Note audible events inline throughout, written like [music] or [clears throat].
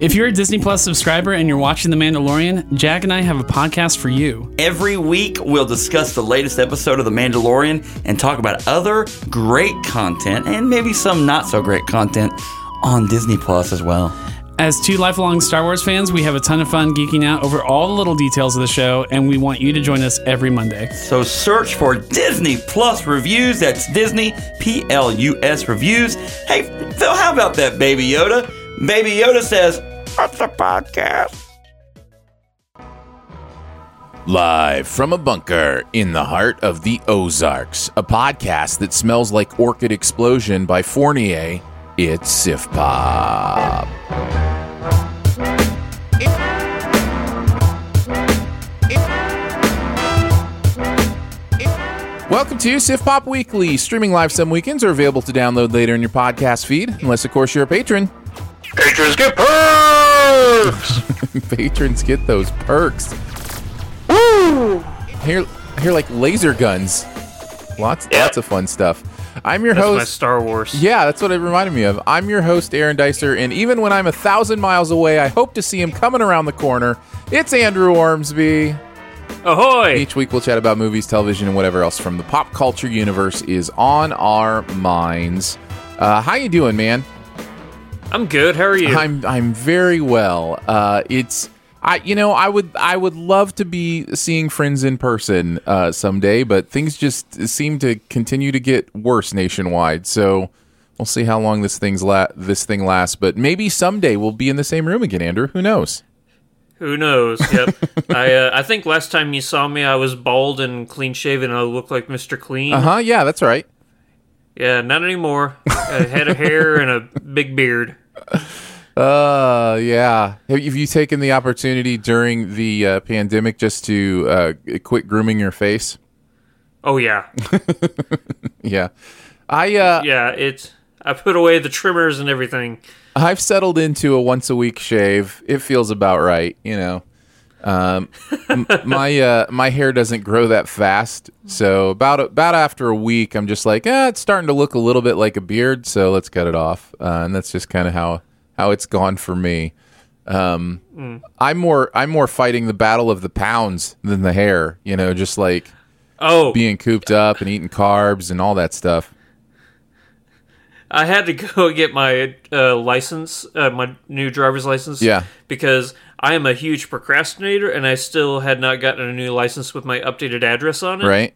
If you're a Disney Plus subscriber and you're watching The Mandalorian, Jack and I have a podcast for you. Every week, we'll discuss the latest episode of The Mandalorian and talk about other great content and maybe some not so great content on Disney Plus as well. As two lifelong Star Wars fans, we have a ton of fun geeking out over all the little details of the show, and we want you to join us every Monday. So search for Disney Plus reviews. That's Disney P L U S reviews. Hey, Phil, how about that, Baby Yoda? Baby Yoda says, What's a podcast? Live from a bunker in the heart of the Ozarks, a podcast that smells like Orchid Explosion by Fournier. It's Sif Pop. Welcome to Sif Pop Weekly. Streaming live some weekends are available to download later in your podcast feed, unless, of course, you're a patron. Patrons get perks! [laughs] Patrons get those perks. Woo! Here, here, like laser guns. Lots, Yep. lots of fun stuff. I'm your That's my host. Star Wars. Yeah, that's what it reminded me of. I'm your host, Aaron Dicer, and even when I'm a thousand miles away, I hope to see him coming around the corner. It's Andrew Ormsby. Ahoy! Each week we'll chat about movies, television, and whatever else from the pop culture universe is on our minds. Uh, how you doing, man? I'm good. How are you? I'm I'm very well. Uh, it's I you know I would I would love to be seeing friends in person uh, someday, but things just seem to continue to get worse nationwide. So we'll see how long this thing's la- this thing lasts. But maybe someday we'll be in the same room again, Andrew. Who knows? Who knows? Yep. [laughs] I uh, I think last time you saw me, I was bald and clean shaven. I looked like Mr. Clean. Uh huh. Yeah, that's right. Yeah, not anymore. I had a hair and a big beard. Uh, yeah. Have have you taken the opportunity during the uh, pandemic just to uh, quit grooming your face? Oh yeah, [laughs] Yeah. I uh, yeah. It's I put away the trimmers and everything. I've settled into a once a week shave. It feels about right, you know. Um, my uh, my hair doesn't grow that fast, so about about after a week, I'm just like, eh, it's starting to look a little bit like a beard, so let's cut it off. Uh, and that's just kind of how how it's gone for me. Um, I'm more I'm more fighting the battle of the pounds than the hair, you know, just like Oh, being cooped up and eating carbs and all that stuff. I had to [laughs] go get my uh, license, uh, my new driver's license. Yeah. Because I am a huge procrastinator, and I still had not gotten a new license with my updated address on it. Right?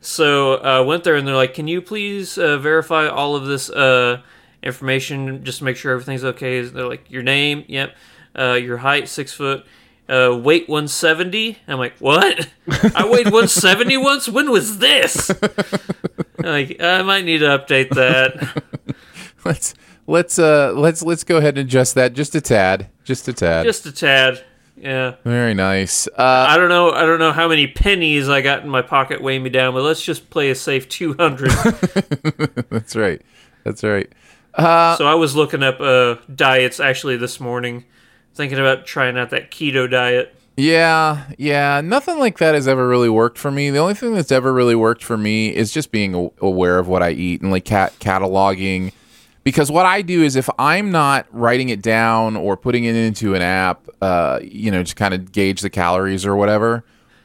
So I uh, went there and they're like, "Can you please uh, verify all of this uh, information just to make sure everything's okay?" They're like, "Your name, yep. Uh, your height, six foot. Uh, weight, one seventy. I'm like, "What? [laughs] I weighed one seventy once. When was this?" [laughs] Like, I might need to update that. [laughs] let's let's uh let's let's go ahead and adjust that just a tad, just a tad. just a tad. Yeah. Very nice. Uh, I don't know. I don't know how many pennies I got in my pocket weighing me down, but let's just play a safe two hundred. [laughs] that's right. That's right. Uh, So I was looking up uh, diets actually this morning, thinking about trying out that keto diet. Yeah, yeah. Nothing like that has ever really worked for me. The only thing that's ever really worked for me is just being aware of what I eat and like cat- cataloging. Because what I do is if I'm not writing it down or putting it into an app, uh, you know, to kind of gauge the calories or whatever,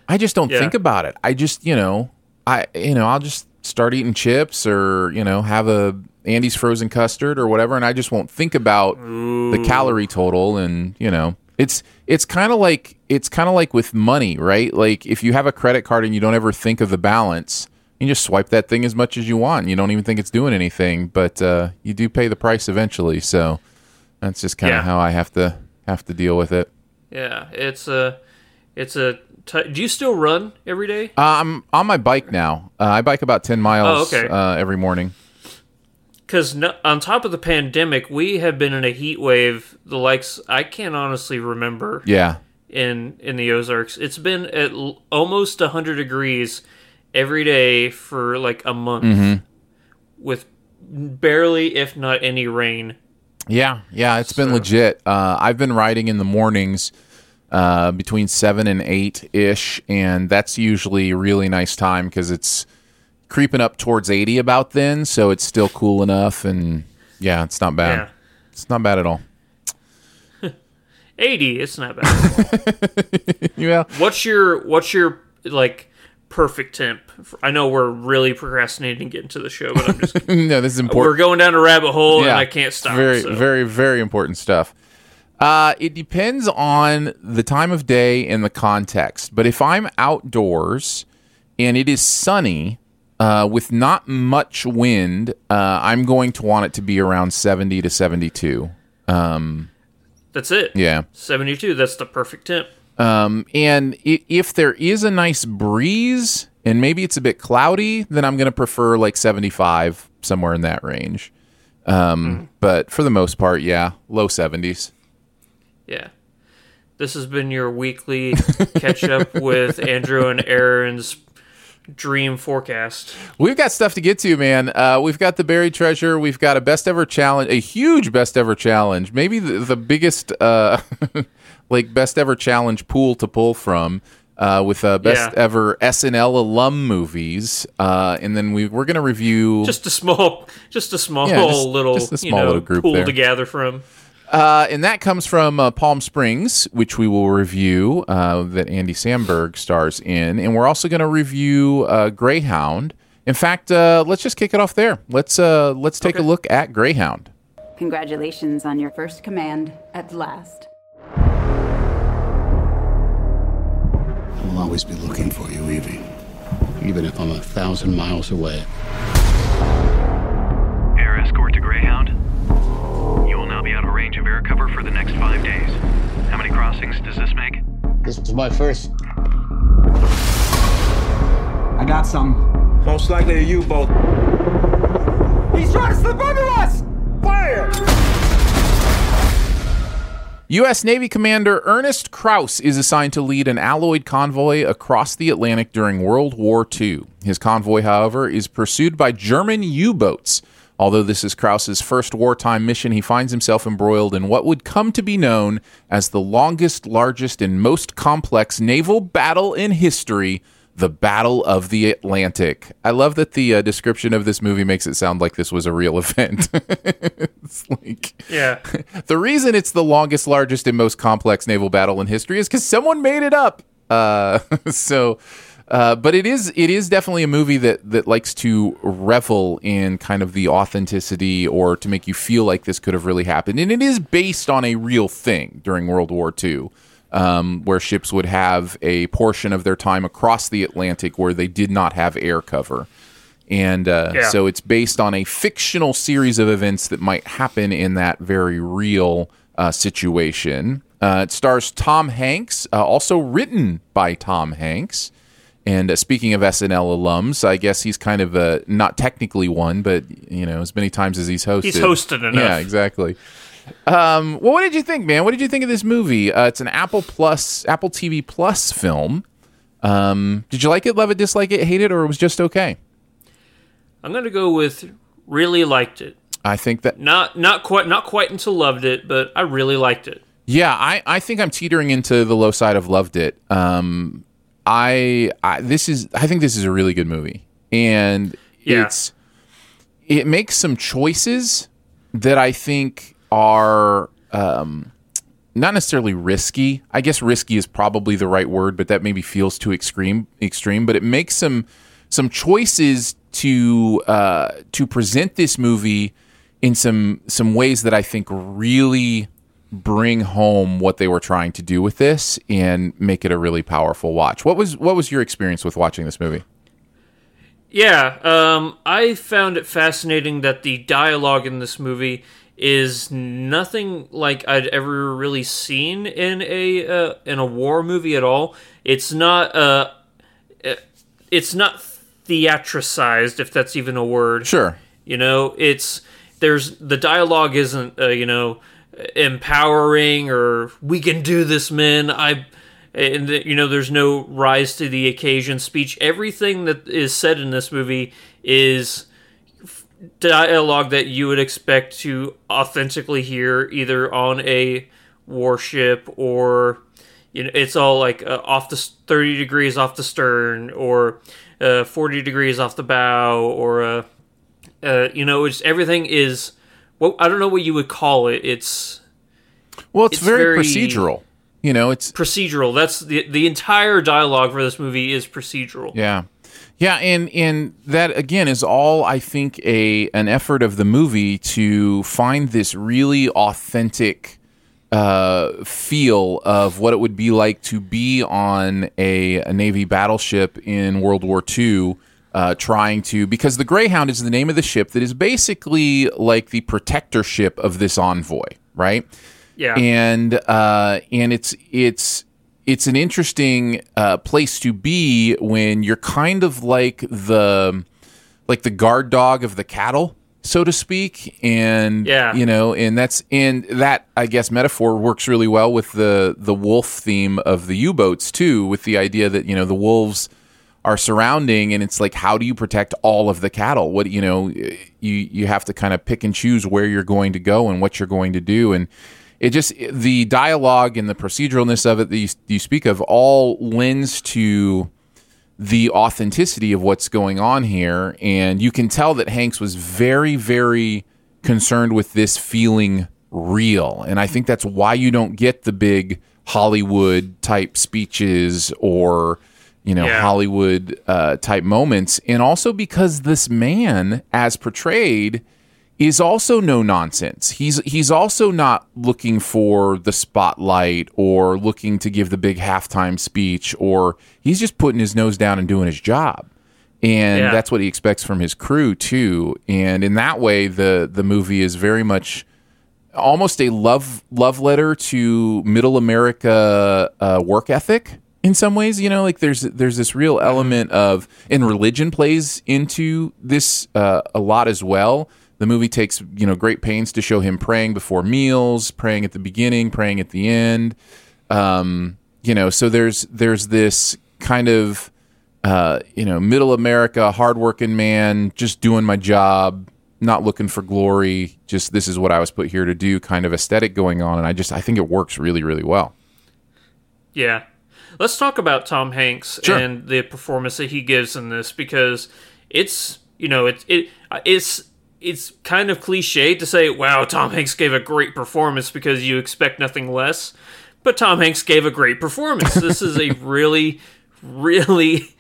I just don't Yeah. think about it. I just, you know, I, you know, I'll just start eating chips or you know have a Andy's frozen custard or whatever, and I just won't think about the calorie total. And you know, it's it's kind of like it's kind of like with money, right? Like if you have a credit card and you don't ever think of the balance, you just swipe that thing as much as you want. You don't even think it's doing anything, but uh, you do pay the price eventually. So that's just kind of Yeah. how I have to have to deal with it. Yeah, it's a, it's a. T- do you still run every day? Uh, I'm on my bike now. Uh, I bike about ten miles Oh, okay. uh, every morning. Because no, on top of the pandemic, we have been in a heat wave the likes I can't honestly remember Yeah, in in the Ozarks. It's been at l- almost hundred degrees every day for like a month, Mm-hmm. with barely, if not any, rain. yeah, yeah. It's been legit. Uh, I've been riding in the mornings uh, between seven and eight ish, and that's usually a really nice time because it's creeping up towards eighty about then, so it's still cool enough. And yeah, it's not bad. Yeah, It's not bad at all. [laughs] eighty. It's not bad. [laughs] Yeah. what's your what's your like perfect temp? I know we're really procrastinating getting to the show, but I'm just [laughs] no, this is important. we're going down a rabbit hole Yeah. and I can't stop. Very, so. very, very important stuff. Uh, it depends on the time of day and the context. But if I'm outdoors and it is sunny uh, with not much wind, uh, I'm going to want it to be around 70 to 72. That's it. Yeah. 72. That's the perfect temp. Um, and if there is a nice breeze and maybe it's a bit cloudy, then I'm going to prefer like 75, somewhere in that range. Um, But for the most part, yeah, low 70s. Yeah. This has been your weekly catch up [laughs] with Andrew and Aaron's dream forecast. We've got stuff to get to, man. Uh, we've got the buried treasure. We've got a best ever challenge, a huge best ever challenge, maybe the, the biggest, uh, [laughs] like best ever challenge pool to pull from. Uh, with uh, best Yeah. ever SNL alum movies, uh, and then we we're gonna review. Just a small, just a small Yeah, just- little, just a you small know, little group pool there. to gather from. Uh, and that comes from uh, Palm Springs, which we will review, uh, that Andy Samberg stars in. And we're also going to review uh, Greyhound. In fact, uh, let's just kick it off there. Let's uh, let's take a look at Greyhound. Congratulations on your first command at last. I will always be looking for you, Evie. Even if I'm a thousand miles away. Air escort to Greyhound. You will now be out of range of air cover for the next five days. How many crossings does this make? This is my first. I got some. Most likely a U-boat. He's trying to slip under us! Fire! U.S. Navy Commander Ernest Krause is assigned to lead an Allied convoy across the Atlantic during World War II. His convoy, however, is pursued by German U boats. Although this is Krause's first wartime mission, he finds himself embroiled in what would come to be known as the longest, largest, and most complex naval battle in history the Battle of the Atlantic. I love that the uh, description of this movie makes it sound like this was a real [laughs] event. it's like Yeah. [laughs] the reason it's the longest, largest, and most complex naval battle in history is because someone made it up. Uh, [laughs] so, uh, but it is it is definitely a movie that that likes to revel in kind of the authenticity or to make you feel like this could have really happened, and it is based on a real thing during World War II. Um, where ships would have a portion of their time across the Atlantic where they did not have air cover. And uh, Yeah. so it's based on a fictional series of events that might happen in that very real uh, situation. Uh, it stars Tom Hanks, uh, also written by Tom Hanks. And uh, speaking of SNL alums, I guess he's kind of a not technically one, but you know, as many times as he's hosted, He's hosted enough. Yeah, exactly. Um, well, what did you think, man? What did you think of this movie? Uh, it's an Apple Plus, Apple TV Plus film. Um, did you like it, love it, dislike it, hate it, or it was just okay? I'm gonna go with really liked it. I think that Not not quite not quite until loved it, but I really liked it. Yeah, I, I think I'm teetering into the low side of loved it. Um, I, I this is I think this is a really good movie, and Yeah. it's it makes some choices that I think are um, not necessarily risky. I guess risky is probably the right word, but that maybe feels too extreme. Extreme, but it makes some some choices to uh, to present this movie in some some ways that I think really bring home what they were trying to do with this and make it a really powerful watch. What was what was your experience with watching this movie? Yeah, um, I found it fascinating that the dialogue in this movie is nothing like I'd ever really seen in a uh, in a war movie at all. It's not uh, it's not theatricized, if that's even a word. Sure. You know, it's there's the dialogue isn't uh, you know empowering or we can do this, men. I and you know there's no rise to the occasion speech. Everything that is said in this movie is dialogue that you would expect to authentically hear either on a warship or you know it's all like uh, off the 30 degrees off the stern or uh, 40 degrees off the bow or uh, uh, you know it's everything is well i don't know what you would call it. It's well it's, it's very, very, procedural. You know it's procedural. That's the the entire dialogue for this movie is procedural. Yeah yeah, and and that again is all I think a an effort of the movie to find this really authentic uh, feel of what it would be like to be on a, a Navy battleship in World War II. Uh, trying to because the Greyhound is the name of the ship that is basically like the protector ship of this envoy, right? Yeah, and uh, and it's it's it's an interesting uh, place to be when you're kind of like the like the guard dog of the cattle so to speak. And yeah. you know and that's and that i guess metaphor works really well with the the wolf theme of the u-boats too with the idea that you know the wolves are surrounding and it's like how do you protect all of the cattle? What you know you you have to kind of pick and choose where you're going to go and what you're going to do. And it just the dialogue and the proceduralness of it that you, you speak of all lends to the authenticity of what's going on here. And you can tell that Hanks was very very concerned with this feeling real. And I think that's why you don't get the big Hollywood type speeches or you know yeah. Hollywood uh, type moments. And also because this man as portrayed is also no nonsense. He's he's also not looking for the spotlight or looking to give the big halftime speech or he's just putting his nose down and doing his job. And yeah. that's what he expects from his crew too. And in that way the the movie is very much almost a love love letter to middle America uh, work ethic in some ways you know like there's there's this real element of and religion plays into this uh, a lot as well the movie takes you know great pains to show him praying before meals, praying at the beginning, praying at the end. Um, you know, so there's there's this kind of uh, you know middle America, hardworking man, just doing my job, not looking for glory. Just this is what I was put here to do, kind of aesthetic going on, and I just I think it works really really well. Yeah, let's talk about Tom Hanks sure. and the performance that he gives in this because it's you know it's it it's it's kind of cliche to say, wow, Tom Hanks gave a great performance because you expect nothing less. But Tom Hanks gave a great performance. [laughs] This is a really, really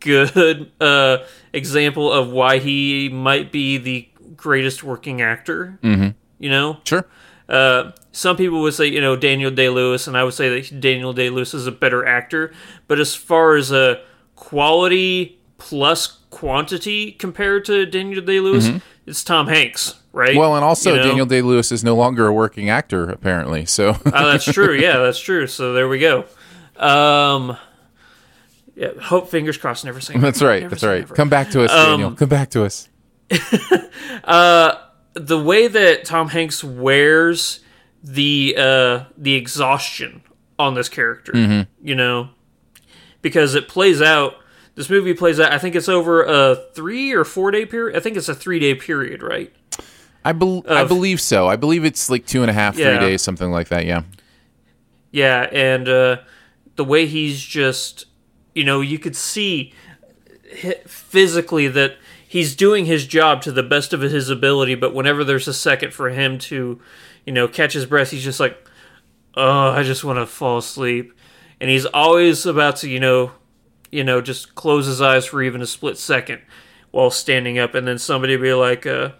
good uh, example of why he might be the greatest working actor. Mm-hmm. You know? Sure. Uh, some people would say, you know, Daniel Day Lewis, and I would say that Daniel Day Lewis is a better actor. But as far as a quality plus quantity compared to Daniel Day Lewis, mm-hmm it's Tom Hanks, right? Well, and also you know? Daniel Day Lewis is no longer a working actor, apparently. So oh, [laughs] that's true. Yeah, that's true. So there we go. Um, yeah, hope fingers crossed. Never say. That's right. Never that's right. Never. Come back to us, Daniel. Um, Come back to us. [laughs] uh, the way that Tom Hanks wears the uh, the exhaustion on this character, mm-hmm. you know, because it plays out this movie plays out. I think it's over a three or four day period. I think it's a three day period, right? I, be- I believe so. I believe it's like two and a half, yeah. three days, something like that. Yeah. Yeah, and uh, the way he's just, you know, you could see physically that he's doing his job to the best of his ability. But whenever there's a second for him to, you know, catch his breath, he's just like, "Oh, I just want to fall asleep," and he's always about to, you know, you know, just close his eyes for even a split second. while standing up, and then somebody be like, uh,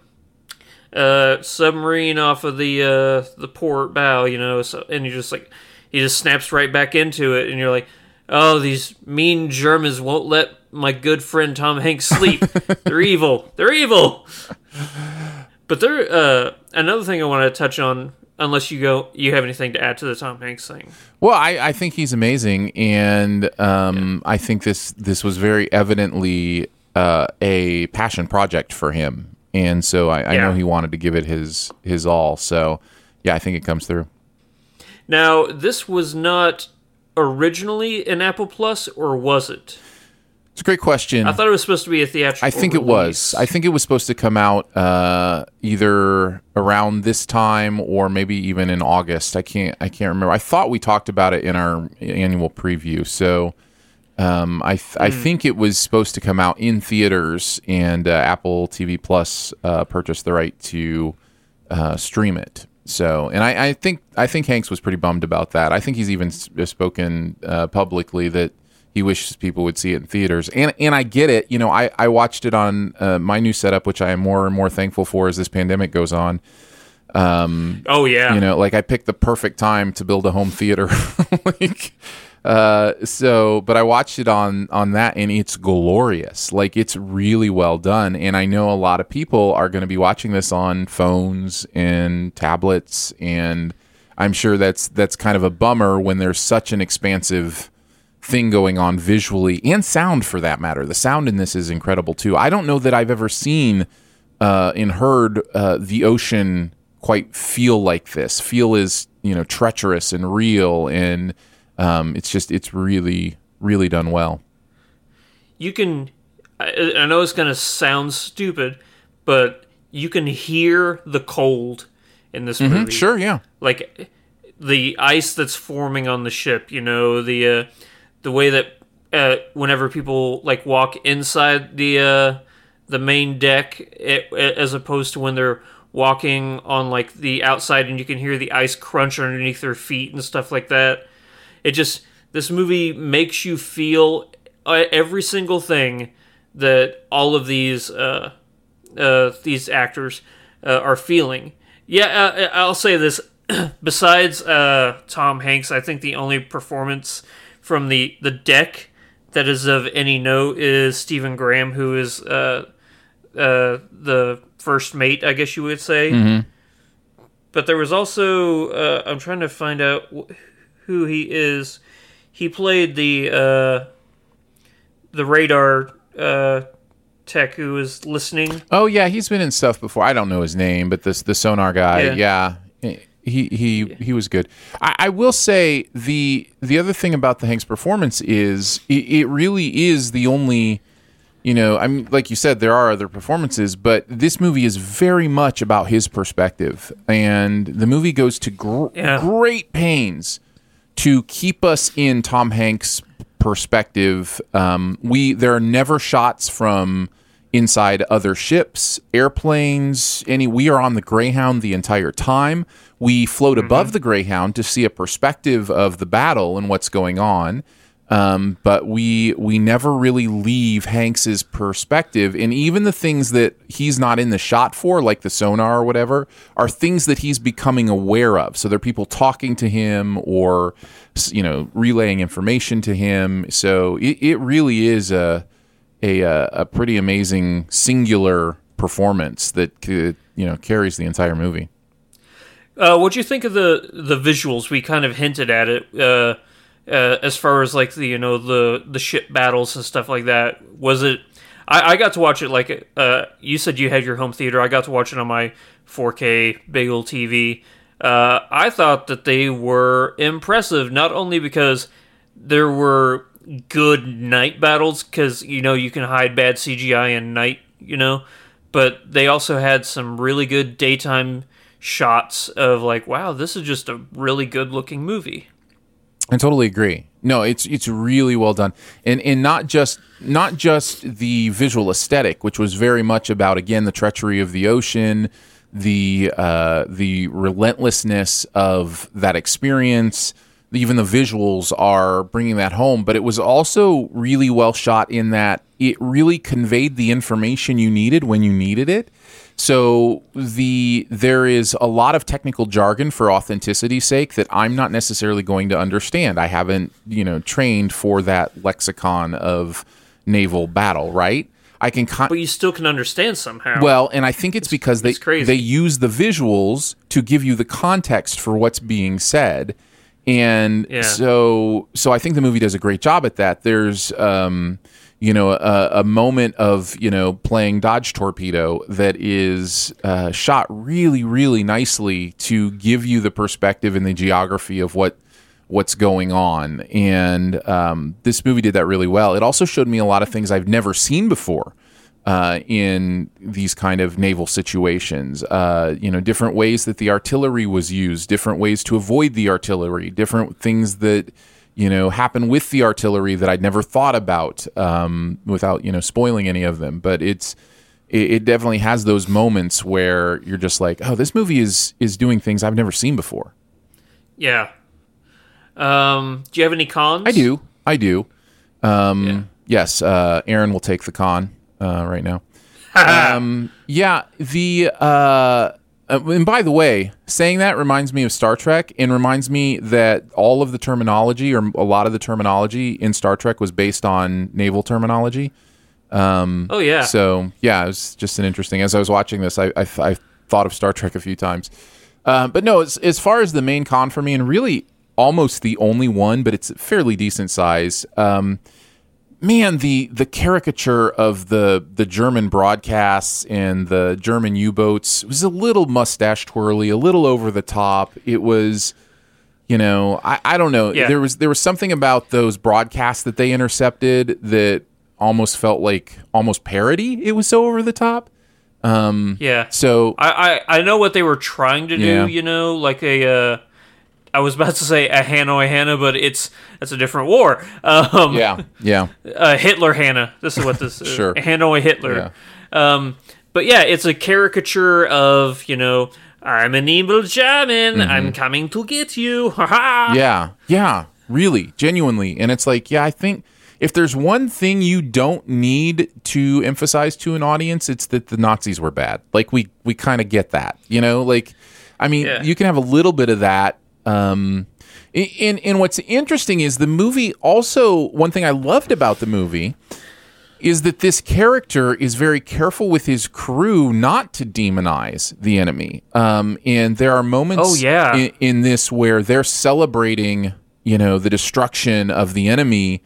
uh, submarine off of the uh, the port bow, you know, so, and you just like he just snaps right back into it, and you're like, oh, these mean Germans won't let my good friend Tom Hanks sleep. [laughs] They're evil. They're evil. But there, uh, another thing I want to touch on, unless you go, you have anything to add to the Tom Hanks thing. Well, I, I think he's amazing, and um, I think this this was very evidently uh, a passion project for him, and so I, I Yeah. know he wanted to give it his his all. So, yeah, I think it comes through. Now, this was not originally an Apple Plus, or was it? It's a great question. I thought it was supposed to be a theatrical. I think it was. I think it was supposed to come out uh, either around this time or maybe even in August. I can't. I can't remember. I thought we talked about it in our annual preview. So um, I th- I think it was supposed to come out in theaters, and uh, Apple TV Plus uh, purchased the right to uh, stream it. So, and I, I think I think Hanks was pretty bummed about that. I think he's even s- spoken uh, publicly that he wishes people would see it in theaters. And and I get it. You know, I I watched it on uh, my new setup, which I am more and more thankful for as this pandemic goes on. Oh yeah. You know, like I picked the perfect time to build a home theater. [laughs] like, uh, so, but I watched it on on that, and it's glorious. Like it's really well done. And I know a lot of people are going to be watching this on phones and tablets, and I'm sure that's that's kind of a bummer when there's such an expansive thing going on visually and sound for that matter. The sound in this is incredible too. I don't know that I've ever seen uh, and heard uh, the ocean quite feel like this. Feel is you know treacherous and real, and um, it's just it's really really done well. you can I, I know it's going to sound stupid but you can hear the cold in this movie Mm-hmm. Sure, yeah. like the ice that's forming on the ship you know the uh, the way that uh, whenever people like walk inside the uh, the main deck it, as opposed to when they're walking on like the outside and you can hear the ice crunch underneath their feet and stuff like that it just this movie makes you feel uh, every single thing that all of these uh, uh, these actors uh, are feeling. Yeah, uh, I'll say this. [clears throat] Besides uh, Tom Hanks, I think the only performance from the the deck that is of any note is Stephen Graham, who is uh, uh, the first mate, I guess you would say. But there was also uh, I'm trying to find out wh- who he is. He played the uh, the radar uh, tech who was listening. Oh yeah, he's been in stuff before. I don't know his name, but this the sonar guy. Yeah. Yeah, he he he was good. I, I will say the the other thing about the Hanks performance is it, it really is the only. You know, I mean, like you said, there are other performances, but this movie is very much about his perspective, and the movie goes to gr- Yeah. great pains to keep us in Tom Hanks' perspective. Um, we there are never shots from inside other ships, airplanes. Any we are on the Greyhound the entire time. We float above the Greyhound to see a perspective of the battle and what's going on. Um, but we we never really leave Hanks's perspective, and even the things that he's not in the shot for, like the sonar or whatever, are things that he's becoming aware of. So there are people talking to him or you know relaying information to him. So it, it really is a a uh, a pretty amazing singular performance that you know carries the entire movie. Uh, what do you think of the the visuals? We kind of hinted at it uh, uh, as far as like the you know the the ship battles and stuff like that. Was it? I, I got to watch it like uh, you said you had your home theater. I got to watch it on my 4K big old TV. Uh, I thought that they were impressive, not only because there were good night battles, because you know you can hide bad CGI in night, you know, but they also had some really good daytime shots of like, wow, this is just a really good looking movie. I totally agree. No, it's it's really well done, and and not just not just the visual aesthetic, which was very much about again the treachery of the ocean, the uh, the relentlessness of that experience, even the visuals are bringing that home. But it was also really well shot in that it really conveyed the information you needed when you needed it. So the there is a lot of technical jargon for authenticity's sake that I'm not necessarily going to understand. I haven't, you know, trained for that lexicon of naval battle, right? I can con- But you still can understand somehow. well, and I think it's because they it's they use the visuals to give you the context for what's being said, and Yeah. so so I think the movie does a great job at that. There's um, you know a, a moment of you know playing dodge torpedo that is uh, shot really really nicely to give you the perspective and the geography of what what's going on. And um, this movie did that really well. It also showed me a lot of things I've never seen before uh, in these kind of naval situations. Uh, you know, different ways that the artillery was used, different ways to avoid the artillery, different things that you know happen with the artillery that I'd never thought about um, without you know spoiling any of them. But it's it, it definitely has those moments where you're just like, oh, this movie is is doing things I've never seen before. yeah. Um, do you have any cons? I do. I do. Um, Yeah. Yes, uh, Aaron will take the con uh, right now. [laughs] um, yeah, the uh, uh, and by the way, saying that reminds me of Star Trek, and reminds me that all of the terminology, or a lot of the terminology in Star Trek, was based on naval terminology. Oh yeah. So yeah, it was just an interesting. As I was watching this, I I, I thought of Star Trek a few times. Uh, but no, as, as far as the main con for me, and really almost the only one, but it's fairly decent size. Um, man, the the caricature of the the German broadcasts and the German U boats was a little mustache twirly, a little over the top. It was. You know, I, I don't know. Yeah. There was there was something about those broadcasts that they intercepted that almost felt like almost parody. It was so over the top. yeah. So I, I I know what they were trying to do. Yeah. You know, like a. Uh, I was about to say a Hanoi Hannah, but it's that's a different war. Um, yeah, yeah, [laughs] uh, Hitler Hannah. This is what this is. Sure. Hanoi Hitler. Yeah. Um, but yeah, it's a caricature of you know I'm an evil German. I'm coming to get you. Ha ha. Mm-hmm. yeah, yeah. Really, genuinely, and it's like, yeah, I think if there's one thing you don't need to emphasize to an audience, it's that the Nazis were bad. Like we we kind of get that, you know. Like, I mean, Yeah. you can have a little bit of that. Um, and and what's interesting is the movie. Also, one thing I loved about the movie is that this character is very careful with his crew not to demonize the enemy. Um, and there are moments Oh, yeah. in, in this where they're celebrating, you know, the destruction of the enemy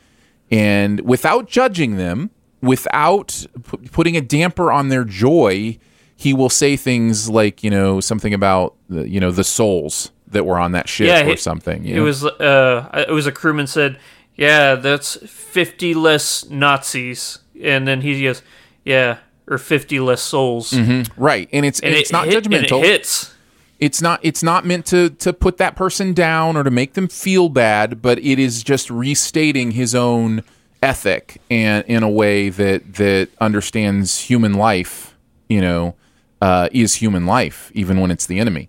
and without judging them, without pu- putting a damper on their joy, he will say things like, you know, something about, the, you know, the souls that were on that ship Yeah, or it- something. you It know? was uh, it was a crewman said, "Yeah, that's fifty less Nazis," and then he goes, "Yeah, or fifty less souls." right. And it's, And it's it not hit- judgmental. it hits. it's not it's not meant to to put that person down or to make them feel bad but it is just restating his own ethic and in a way that that understands human life you know uh, is human life even when it's the enemy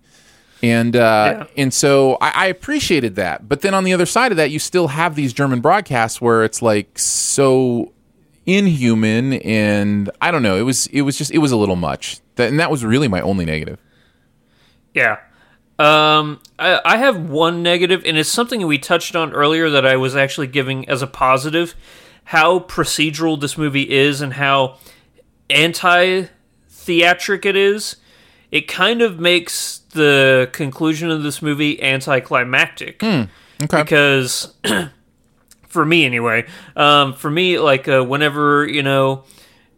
and uh, and so I, I appreciated that but then on the other side of that you still have these german broadcasts where it's like so inhuman and i don't know it was it was just it was a little much that, and that was really my only negative Yeah. Um, I, I have one negative, and it's something we touched on earlier that I was actually giving as a positive. How procedural this movie is, and how anti theatric it is. It kind of makes the conclusion of this movie anticlimactic. okay. Because [clears throat] for me anyway um, for me like uh, whenever you know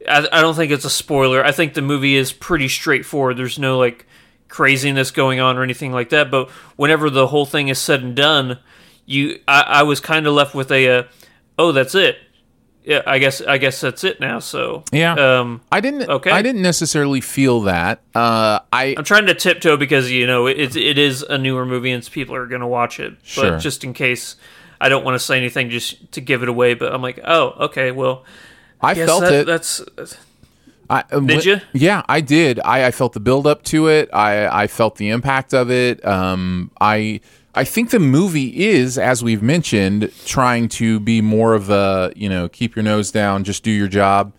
I, I don't think it's a spoiler. I think the movie is pretty straightforward. There's no like craziness going on or anything like that. But whenever the whole thing is said and done you i, I was kind of left with a uh, oh that's it yeah i guess i guess that's it now so Yeah. um I didn't. Okay. I didn't necessarily feel that. Uh, I I'm trying to tiptoe because you know it, it is a newer movie and people are going to watch it. Sure. But just in case, I don't want to say anything just to give it away. But I'm like, oh, okay, well, I felt that, it. That's I, uh, Did wh- you? Yeah, I did. I, I felt the build up to it. I I felt the impact of it. Um, I I think the movie is, as we've mentioned, trying to be more of a, you know, keep your nose down, just do your job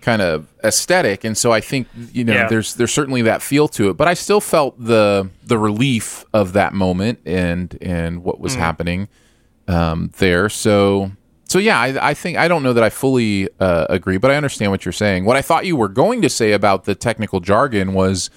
kind of aesthetic. And so I think, you know, Yeah. there's there's certainly that feel to it. But I still felt the the relief of that moment and and what was happening um, there. So so yeah, I, I think I don't know that I fully uh, agree, but I understand what you're saying. What I thought you were going to say about the technical jargon was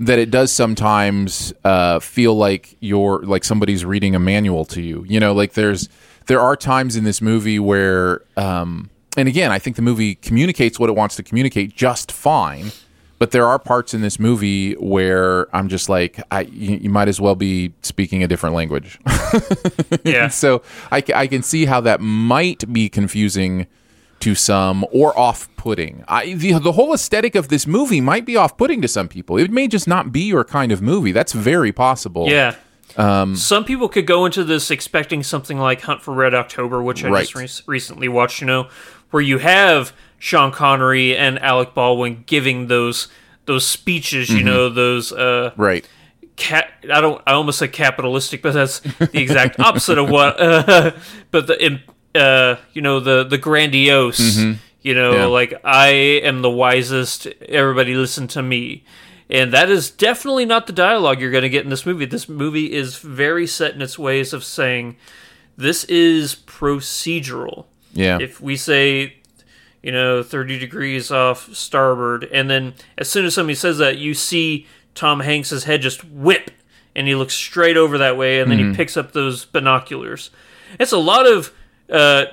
that it does sometimes uh, feel like you're like somebody's reading a manual to you. You know, like there's there are times in this movie where, um, and again, I think the movie communicates what it wants to communicate just fine. But there are parts in this movie where I'm just like, I you, you might as well be speaking a different language. [laughs] Yeah. so I, I can see how that might be confusing to some or off-putting. I, the, the whole aesthetic of this movie might be off-putting to some people. It may just not be your kind of movie. That's very possible. Yeah. Um, Some people could go into this expecting something like Hunt for Red October, which I just re- recently watched, you know, where you have Sean Connery and Alec Baldwin giving those those speeches, you Mhm. know, those uh right. cat I don't I almost said capitalistic, but that's the exact opposite of what uh, [laughs] but the uh you know the the grandiose Mhm. you know Yeah. like I am the wisest everybody listen to me and that is definitely not the dialogue you're going to get in this movie this movie is very set in its ways of saying this is procedural Yeah. if we say you know 30 degrees off starboard and then as soon as somebody says that you see tom hanks's head just whip and he looks straight over that way and then Mhm. he picks up those binoculars it's a lot of uh,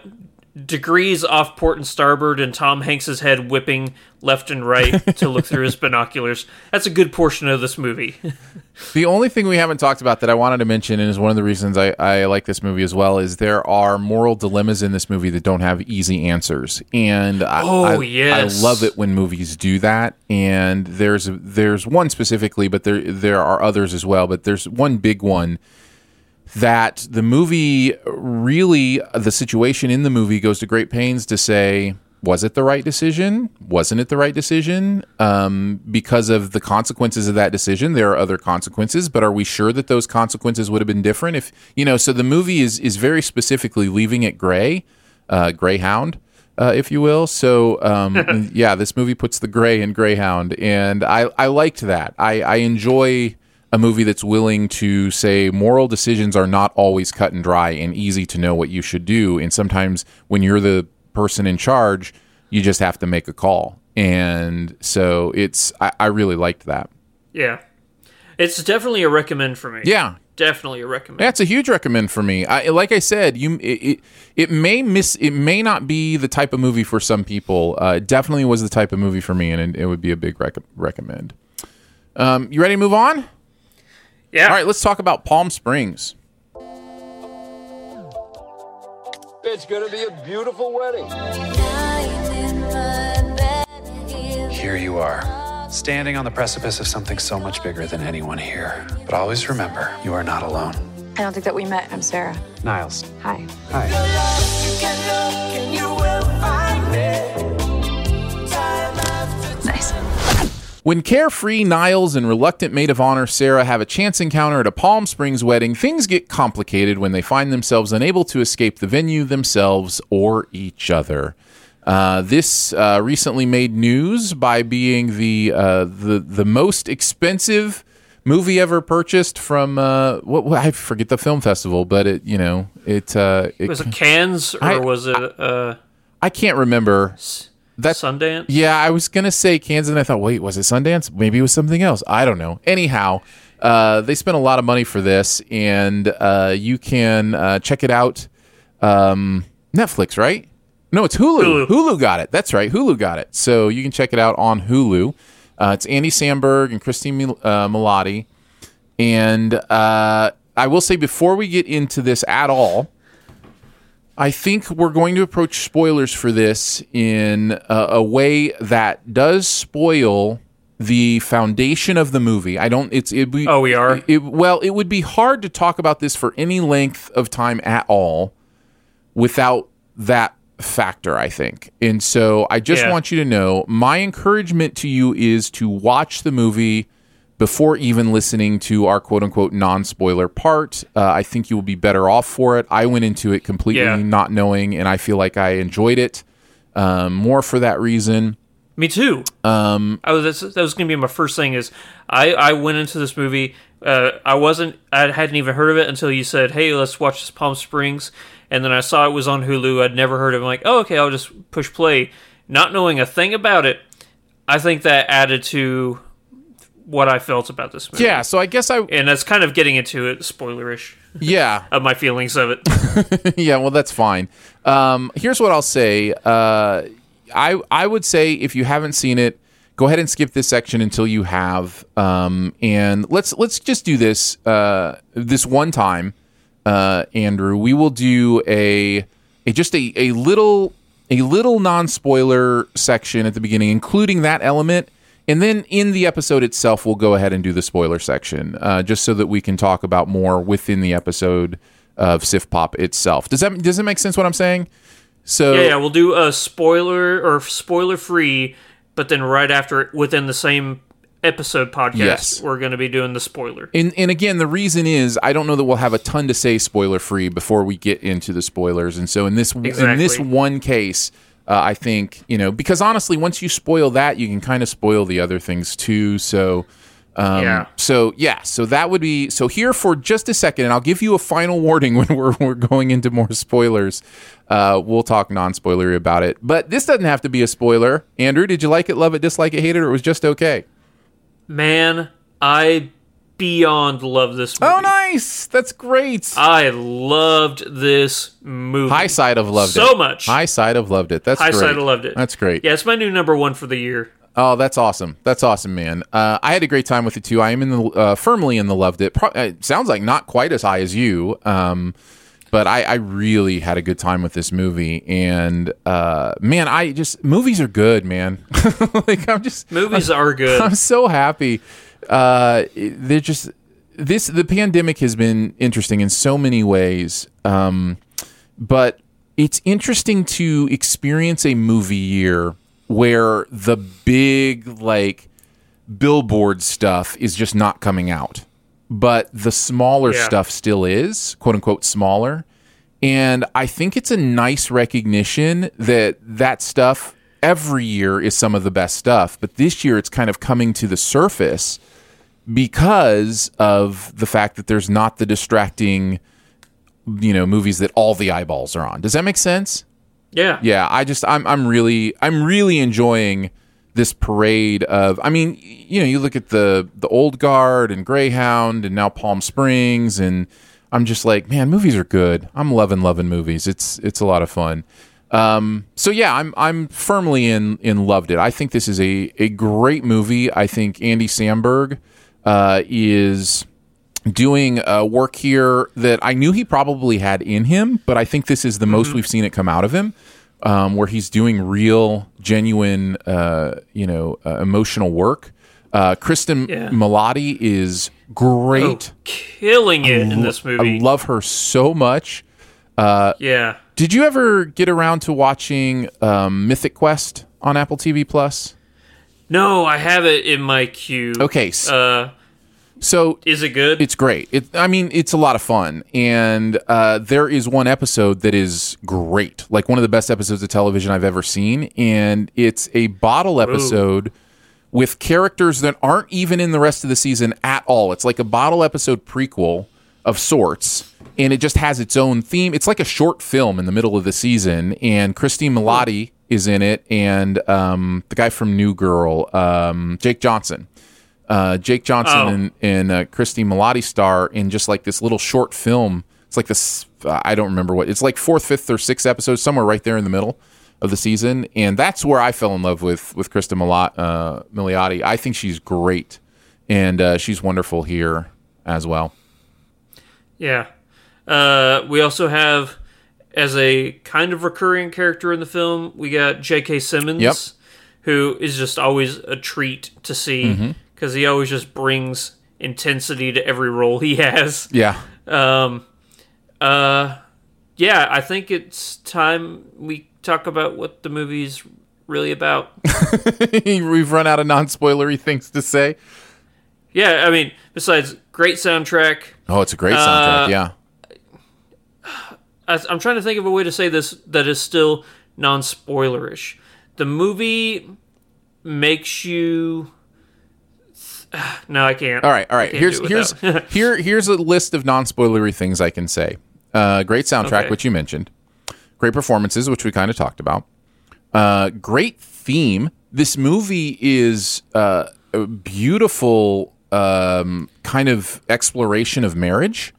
degrees off port and starboard and tom hanks's head whipping left and right [laughs] to look through his binoculars that's a good portion of this movie [laughs] The only thing we haven't talked about that I wanted to mention, and is one of the reasons I, I like this movie as well, is there are moral dilemmas in this movie that don't have easy answers, and I, Oh, I, yes. I love it when movies do that. And there's there's one specifically, but there there are others as well. But there's one big one that the movie really the situation in the movie goes to great pains to say was it the right decision? Wasn't it the right decision? Um, because of the consequences of that decision there are other consequences but are we sure that those consequences would have been different if you know so the movie is is very specifically leaving it gray uh, greyhound uh, if you will. So um, [laughs] yeah this movie puts the gray in greyhound and i i liked that. I i enjoy a movie that's willing to say moral decisions are not always cut and dry and easy to know what you should do. And sometimes when you're the person in charge, you just have to make a call. And so it's, I, I really liked that. yeah it's definitely a recommend for me Yeah. definitely a recommend That's a huge recommend for me. I, like I said, you it, it it may miss it may not be the type of movie for some people. Uh, it definitely was the type of movie for me, and it, it would be a big rec- recommend. Um, you ready to move on? Yeah. All right, let's talk about Palm Springs. It's gonna be a beautiful wedding. Here you are, standing on the precipice of something so much bigger than anyone here. But always remember, you are not alone. I don't think that we met. I'm Sarah. Niles. Hi. Hi. When carefree Niles and reluctant maid of honor Sarah have a chance encounter at a Palm Springs wedding, things get complicated when they find themselves unable to escape the venue, themselves, or each other. Uh, this uh, recently made news by being the uh, the the most expensive movie ever purchased from uh, what, what I forget the film festival, but it you know it uh, it, was it Cannes or I- was it uh, I can't remember. That's Sundance? Yeah, I was gonna say Kansas, and I thought, wait, was it Sundance? Maybe it was something else. I don't know. Anyhow, uh, they spent a lot of money for this, and uh, you can uh, check it out. Um, Netflix, right? No, it's Hulu. Hulu. Hulu got it. That's right. Hulu got it. So you can check it out on Hulu. Uh, it's Andy Samberg and Christine Mil- uh, Milioti. And uh, I will say before we get into this at all, I think we're going to approach spoilers for this in a, a way that does spoil the foundation of the movie. I don't. It's it. We, Oh, we are? It, well, it would be hard to talk about this for any length of time at all without that factor. I think, and so I just Yeah. want you to know my encouragement to you is to watch the movie before even listening to our quote unquote non spoiler part. Uh, I think you will be better off for it. I went into it completely Yeah. not knowing, and I feel like I enjoyed it um, more for that reason. Me too. Um, I was that was going to be my first thing. Is I I went into this movie. Uh, I wasn't. I hadn't even heard of it until you said, "Hey, let's watch this Palm Springs," and then I saw it was on Hulu. I'd never heard of it. I'm like, "Oh, okay, I'll just push play," not knowing a thing about it. I think that added to what I felt about this movie. yeah, so I guess I and that's kind of getting into it, spoilerish yeah [laughs] of my feelings of it. [laughs] yeah, well, that's fine. Um, here's what I'll say. Uh, I I would say if you haven't seen it, go ahead and skip this section until you have. Um, and let's let's just do this uh, this one time, uh, Andrew. We will do a, a just a, a little a little non spoiler section at the beginning, including that element. And then in the episode itself, we'll go ahead and do the spoiler section, uh, just so that we can talk about more within the episode of SiftPop itself. Does that does it make sense what I'm saying? So yeah, yeah, we'll do a spoiler or spoiler free, but then right after within the same episode podcast, Yes. we're going to be doing the spoiler. And, and again, the reason is I don't know that we'll have a ton to say spoiler free before we get into the spoilers. And so in this in this one case, uh, I think you know because honestly, once you spoil that, you can kind of spoil the other things too. So. Um, Yeah. So yeah. So that would be so here for just a second, and I'll give you a final [laughs] warning when we're we're going into more spoilers. Uh, we'll talk non-spoilery about it, but this doesn't have to be a spoiler. Andrew, did you like it, love it, dislike it, hate it, or it was just okay? Man, I beyond love this movie. Oh, nice! That's great. I loved this movie. High side of loved it so much. High side of loved it. That's High great. side of loved it. That's great. Yeah, it's my new number one for the year. Oh, that's awesome. That's awesome, man. Uh, I had a great time with it too. I am in the uh, firmly in the loved it. Pro- uh, it sounds like not quite as high as you, um, but I, I really had a good time with this movie. And uh, man, I just movies are good, man. [laughs] like I'm just Movies are good. [laughs] I'm so happy. Uh, they're just this. The pandemic has been interesting in so many ways, um, but it's interesting to experience a movie year where the big like billboard stuff is just not coming out, but the smaller Yeah. stuff still is quote unquote smaller. And I think it's a nice recognition that that stuff every year is some of the best stuff, but this year it's kind of coming to the surface because of the fact that there's not the distracting, you know, movies that all the eyeballs are on. Does that make sense? Yeah. Yeah, I just I'm I'm really I'm really enjoying this parade of I mean, you know, you look at the the old guard and Greyhound and now Palm Springs and I'm just like, man, movies are good. I'm loving loving movies. It's it's a lot of fun. Um, so yeah, I'm I'm firmly in in loved it. I think this is a a great movie. I think Andy Samberg uh, is doing uh, work here that I knew he probably had in him, but I think this is the most we've seen it come out of him, um, where he's doing real, genuine, uh, you know, uh, emotional work. Uh, Kristen Yeah. Milioti is great. Oh, killing it in this movie. I love her so much. Uh, yeah. did you ever get around to watching um, Mythic Quest on Apple TV Plus? No, I have it in my queue. Okay, s- Uh, So is it good? It's great. It, I mean, it's a lot of fun, and uh, there is one episode that is great, like one of the best episodes of television I've ever seen, and it's a bottle episode with characters that aren't even in the rest of the season at all. It's like a bottle episode prequel of sorts, and it just has its own theme. It's like a short film in the middle of the season, and Christine Milioti is in it, and um, the guy from New Girl, um, Jake Johnson uh, Jake Johnson Oh. and, and uh, Christy Milioti star in just like this little short film. It's like this, uh, I don't remember what, it's like fourth, fifth, or sixth episode, somewhere right there in the middle of the season. And that's where I fell in love with, with Krista Milot, uh. I think she's great. And uh, she's wonderful here as well. Yeah. Uh, we also have, as a kind of recurring character in the film, we got J.K. Simmons, Yep. who is just always a treat to see because he always just brings intensity to every role he has. Yeah. Um, uh, yeah, I think it's time we talk about what the movie's really about. [laughs] We've run out of non spoilery things to say. yeah, I mean, besides great soundtrack, Oh, it's a great soundtrack. Uh, yeah. I'm trying to think of a way to say this that is still non spoilerish. The movie makes you. [sighs] No, I can't. All right, all right. Here's here's [laughs] here here's a list of non-spoilery things I can say. Uh, great soundtrack, Okay. which you mentioned. Great performances, which we kind of talked about. Uh, great theme. This movie is uh, a beautiful um, kind of exploration of marriage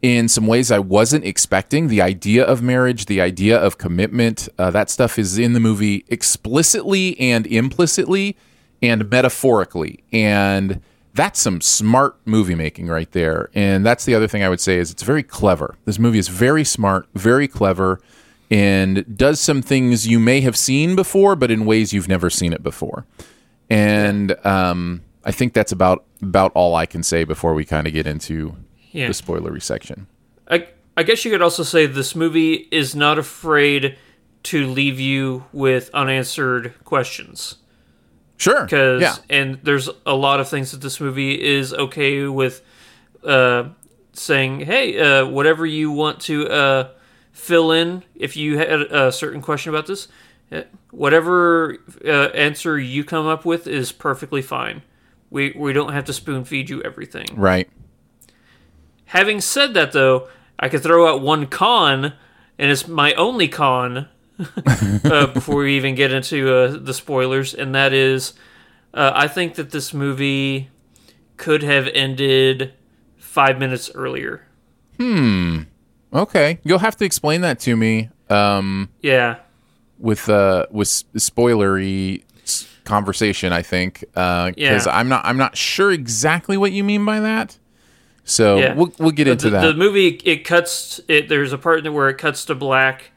in some ways I wasn't expecting. The idea of marriage, the idea of commitment, uh, that stuff is in the movie explicitly and implicitly and metaphorically. And that's some smart movie making right there. And that's the other thing I would say is it's very clever. This movie is very smart, very clever, and does some things you may have seen before, but in ways you've never seen it before. And um, I think that's about about all I can say before we kind of get into Yeah. the spoilery section. I, I guess you could also say this movie is not afraid to leave you with unanswered questions. Sure. Because yeah. and there's a lot of things that this movie is okay with uh, saying, hey, uh, whatever you want to uh, fill in, if you had a certain question about this, uh, whatever uh, answer you come up with is perfectly fine. We we don't have to spoon feed you everything. Right. Having said that, though, I could throw out one con, and it's my only con [laughs] uh, before we even get into uh, the spoilers, and that is uh, I think that this movie could have ended five minutes earlier. Hmm. Okay. You'll have to explain that to me. Um, Yeah. with uh with spoilery conversation, I think. Uh, because Yeah. I'm not I'm not sure exactly what you mean by that. So yeah. we'll we'll get into the, that. The movie it cuts it. There's a part where it cuts to black,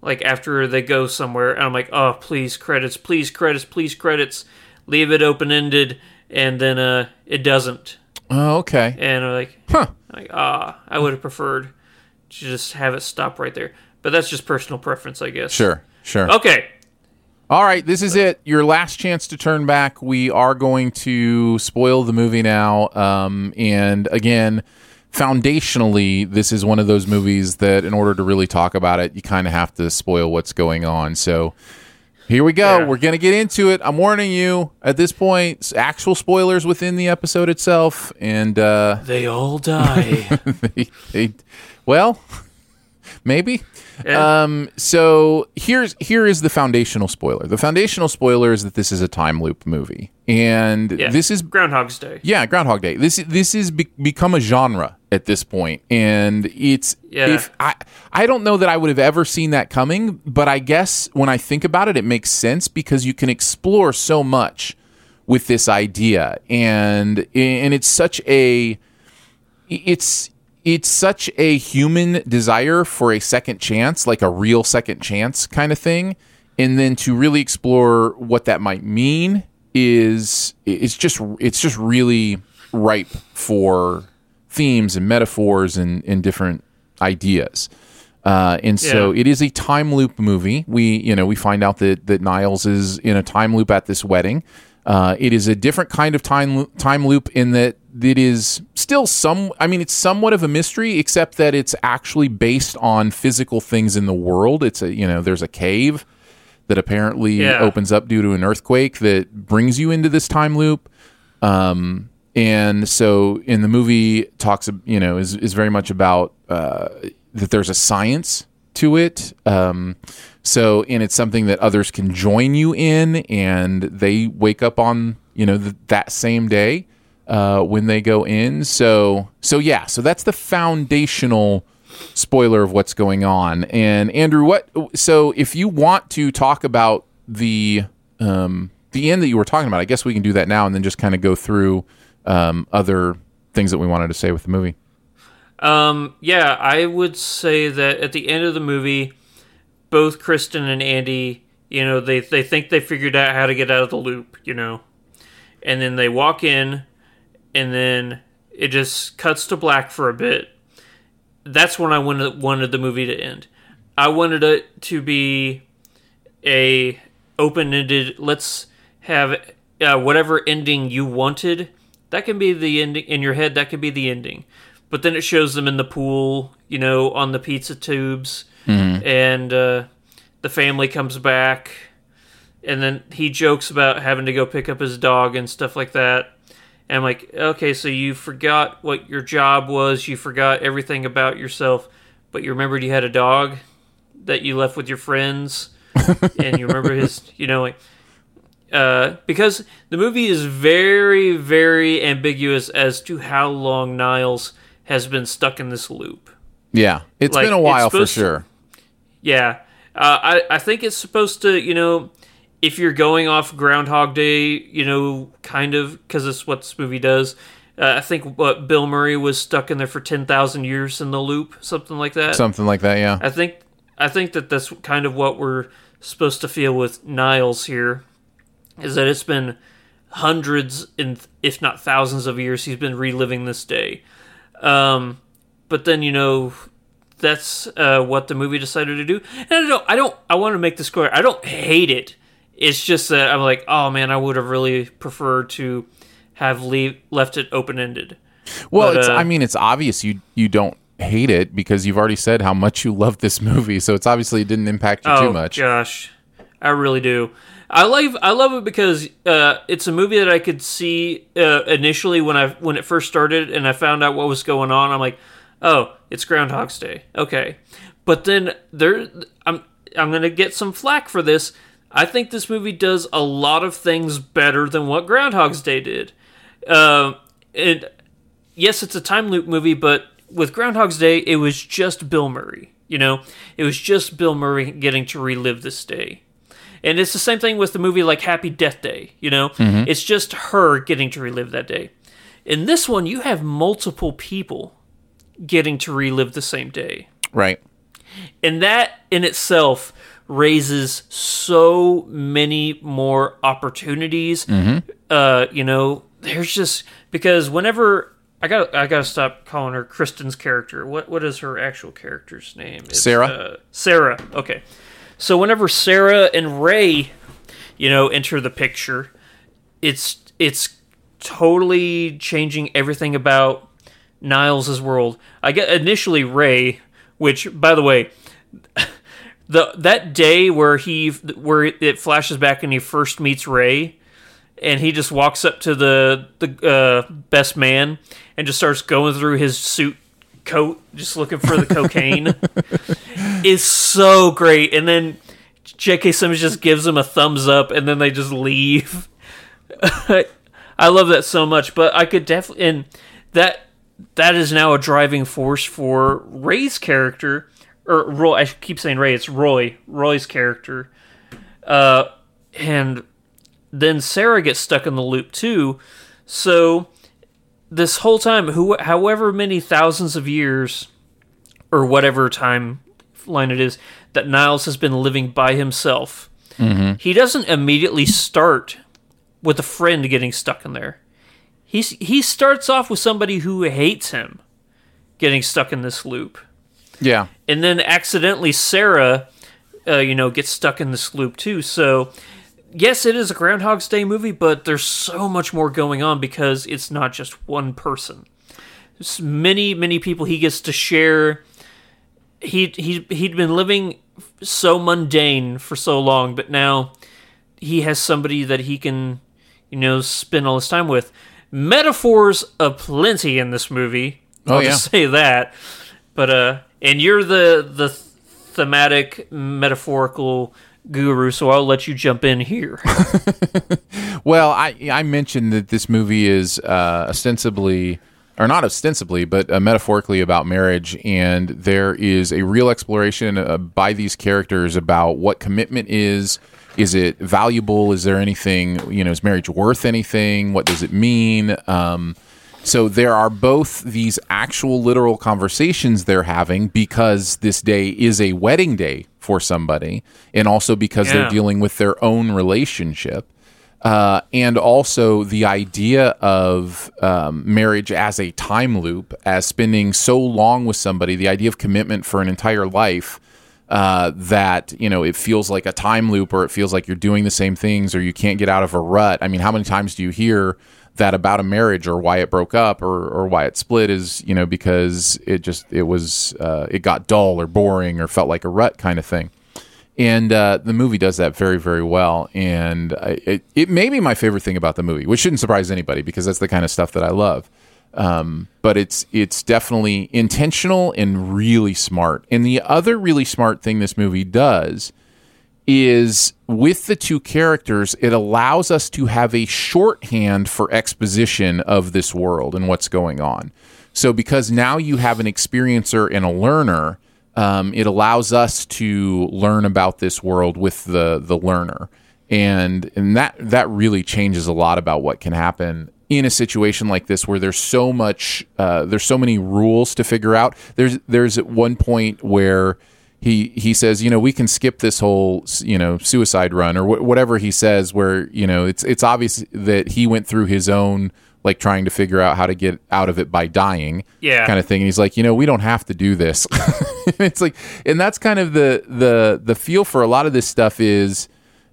like after they go somewhere, and I'm like, oh, please credits, please credits, please credits. Leave it open ended, and then uh, it doesn't. oh, okay. And I'm like, Huh. like ah, I would have preferred to just have it stop right there. But that's just personal preference, I guess. Sure. Sure. Okay. All right, this is it. Your last chance to turn back. We are going to spoil the movie now. Um, and again, foundationally, this is one of those movies that, in order to really talk about it, you kind of have to spoil what's going on. So here we go. Yeah. We're going to get into it. I'm warning you at this point, actual spoilers within the episode itself. And uh, They all die. [laughs] they, they, well, maybe. Yeah. Um, so here's here is the foundational spoiler. The foundational spoiler is that this is a time loop movie, and yeah. this is Groundhog's Day. yeah, Groundhog Day. This this is be- become a genre at this point, and it's Yeah. if I I don't know that I would have ever seen that coming, but I guess when I think about it, it makes sense because you can explore so much with this idea, and and it's such a it's it's such a human desire for a second chance, like a real second chance kind of thing, and then to really explore what that might mean is it's just it's just really ripe for themes and metaphors and, and different ideas. Uh, and so Yeah. it is a time loop movie. We, you know, we find out that that Niles is in a time loop at this wedding. Uh, it is a different kind of time time loop in that it is still some. I mean, it's somewhat of a mystery, except that it's actually based on physical things in the world. It's a you know, there's a cave that apparently Yeah. opens up due to an earthquake that brings you into this time loop. Um, and so in the movie talks, you know, is, is very much about uh, that there's a science to it. Um, so, and it's something that others can join you in, and they wake up on, you know, th- that same day uh, when they go in. So, so yeah, so that's the foundational spoiler of what's going on. And Andrew, what? So, if you want to talk about the um, the end that you were talking about, I guess we can do that now, and then just kind of go through um, other things that we wanted to say with the movie. Um, yeah, I would say that at the end of the movie, both Kristen and Andy, you know, they they think they figured out how to get out of the loop, you know, and then they walk in, and then it just cuts to black for a bit. That's when I wanted wanted the movie to end. I wanted it to be a open ended. Let's have uh, whatever ending you wanted. that can be the ending in your head. That could be the ending, but then it shows them in the pool, you know, on the pizza tubes, Mhm. and uh, the family comes back, and then he jokes about having to go pick up his dog and stuff like that. And I'm like, okay, so you forgot what your job was, you forgot everything about yourself, but you remembered you had a dog that you left with your friends, [laughs] and you remember his, you know, like, uh, because the movie is very, very ambiguous as to how long Niles has been stuck in this loop. Yeah, it's Like, been a while for supposed to- sure. Yeah, uh, I I think it's supposed to you know if you're going off Groundhog Day, you know, kind of because it's what this movie does. Uh, I think what Bill Murray was stuck in there for ten thousand years in the loop, something like that. Something like that, yeah. I think I think that that's kind of what we're supposed to feel with Niles here, is that it's been hundreds and if not thousands of years he's been reliving this day. Um, but then you know that's uh, what the movie decided to do, and I don't I don't I want to make this clear. I don't hate it. It's just that I'm like, oh man, I would have really preferred to have leave, left it open ended. Well, But, it's, uh, I mean, it's obvious you you don't hate it because you've already said how much you love this movie, so it's obviously it didn't impact you oh, too much. Oh gosh, I really do. I love I love it because uh, it's a movie that I could see uh, initially when I when it first started and I found out what was going on. I'm like, oh, it's Groundhog's Day, okay. But then there, I'm I'm gonna get some flack for this. I think this movie does a lot of things better than what Groundhog's Day did. Uh, and yes, it's a time loop movie, but with Groundhog's Day, it was just Bill Murray. You know, it was just Bill Murray getting to relive this day. And it's the same thing with the movie like Happy Death Day. You know, Mhm. it's just her getting to relive that day. In this one, you have multiple people getting to relive the same day. Right. And that in itself raises so many more opportunities. Mhm. Uh, you know, there's just because whenever I got I got to stop calling her Kristen's character. What what is her actual character's name? It's, Sarah. Uh, Sarah. Okay. So whenever Sarah and Ray, you know, enter the picture, it's it's totally changing everything about Niles' world. I get initially Ray, which by the way, [laughs] the that day where he where it flashes back and he first meets Ray, and he just walks up to the the uh, best man and just starts going through his suit coat, just looking for the cocaine, [laughs] is so great. And then J.K. Simmons just gives him a thumbs up, and then they just leave. [laughs] I love that so much, but I could definitely and that that is now a driving force for Ray's character or Roy. I keep saying Ray. It's Roy. Roy's character, uh, and then Sarah gets stuck in the loop too. So this whole time, who, however many thousands of years or whatever time line it is that Niles has been living by himself, Mhm. he doesn't immediately start with a friend getting stuck in there. He's he starts off with somebody who hates him getting stuck in this loop. Yeah. And then accidentally Sarah uh, you know gets stuck in this loop too. So yes, it is a Groundhog's Day movie, but there's so much more going on because it's not just one person. There's many many people he gets to share he he he'd been living so mundane for so long, but now he has somebody that he can, you know, spend all his time with. Metaphors aplenty in this movie. Oh, I'll yeah. just [laughs] say that. But uh, and you're the the thematic metaphorical guru, so I'll let you jump in here. [laughs] Well, I I mentioned that this movie is uh, ostensibly, or not ostensibly, but uh, metaphorically about marriage, and there is a real exploration uh, by these characters about what commitment is. Is it valuable? Is there anything? You know, is marriage worth anything? What does it mean? Um, so there are both these actual literal conversations they're having because this day is a wedding day for somebody, and also because Yeah. they're dealing with their own relationship. Uh, and also the idea of um, marriage as a time loop, as spending so long with somebody, the idea of commitment for an entire life, uh, that you know it feels like a time loop, or it feels like you're doing the same things, or you can't get out of a rut. I mean, how many times do you hear that about a marriage or why it broke up or, or why it split is you know because it just it was uh, it got dull or boring or felt like a rut kind of thing. And uh, the movie does that very very well. And I, it, it may be my favorite thing about the movie which shouldn't surprise anybody because that's the kind of stuff that i love um, but it's it's definitely intentional and really smart and the other really smart thing this movie does is with the two characters, it allows us to have a shorthand for exposition of this world and what's going on. So, because now you have an experiencer and a learner, um, it allows us to learn about this world with the the learner, and and that that really changes a lot about what can happen in a situation like this where there's so much uh, there's so many rules to figure out. There's there's at one point where he he says, you know, we can skip this whole you know suicide run or wh- whatever he says, where you know it's it's obvious that he went through his own like trying to figure out how to get out of it by dying, Yeah. kind of thing. And he's like, you know, we don't have to do this. [laughs] it's like, and that's kind of the the the feel for a lot of this stuff is,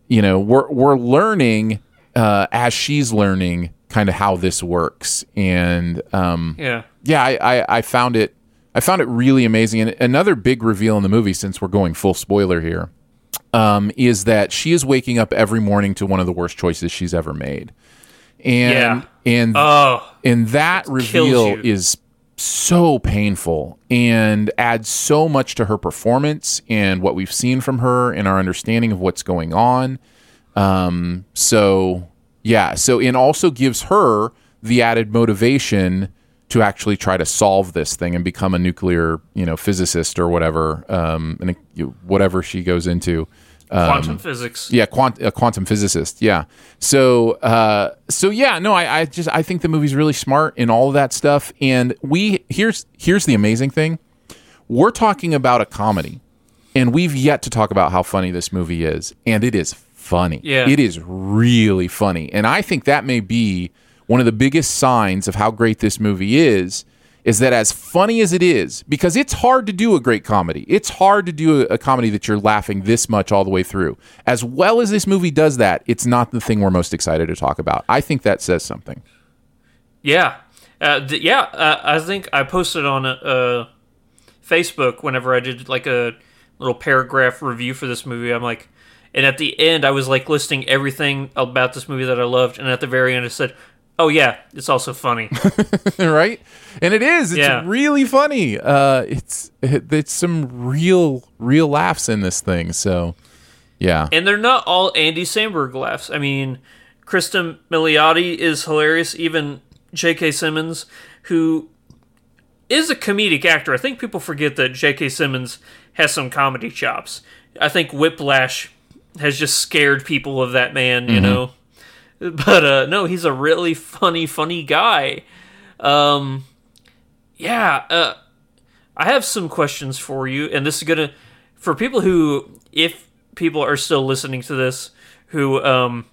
you know, we're we're learning uh, as she's learning kind of how this works, and um, Yeah. yeah, I, I, I found it I found it really amazing. And another big reveal in the movie, since we're going full spoiler here, um, is that she is waking up every morning to one of the worst choices she's ever made. And Yeah. and Oh. and that reveal is so painful and adds so much to her performance and what we've seen from her and our understanding of what's going on. Um, so yeah, so it also gives her the added motivation to actually try to solve this thing and become a nuclear, you know, physicist or whatever, um, and whatever she goes into. Um, Quantum physics. Yeah, quant- a quantum physicist. Yeah. So, uh, so yeah, no, I, I just I think the movie's really smart in all of that stuff. And we here's here's the amazing thing: we're talking about a comedy, and we've yet to talk about how funny this movie is, and it is funny. Yeah. it is really funny, and I think that may be one of the biggest signs of how great this movie is. Is that as funny as it is? Because it's hard to do a great comedy. It's hard to do a, a comedy that you're laughing this much all the way through. As well as this movie does that, it's not the thing we're most excited to talk about. I think that says something. Yeah, uh, th- yeah. Uh, I think I posted on uh, uh, Facebook whenever I did like a little paragraph review for this movie. I'm like, and at the end, I was like listing everything about this movie that I loved, and at the very end, I said, "Oh yeah, it's also funny." [laughs] right? And it is. It's Yeah. really funny. Uh, it's it, it's some real real laughs in this thing. So yeah, and they're not all Andy Samberg laughs. I mean, Kristen Milioti is hilarious. Even J.K. Simmons, who is a comedic actor. I think people forget that J.K. Simmons has some comedy chops. I think Whiplash has just scared people of that man, you Mhm. know. But uh, no, he's a really funny, funny guy. Um, yeah, uh, I have some questions for you, and this is gonna for people who, if people are still listening to this, who um,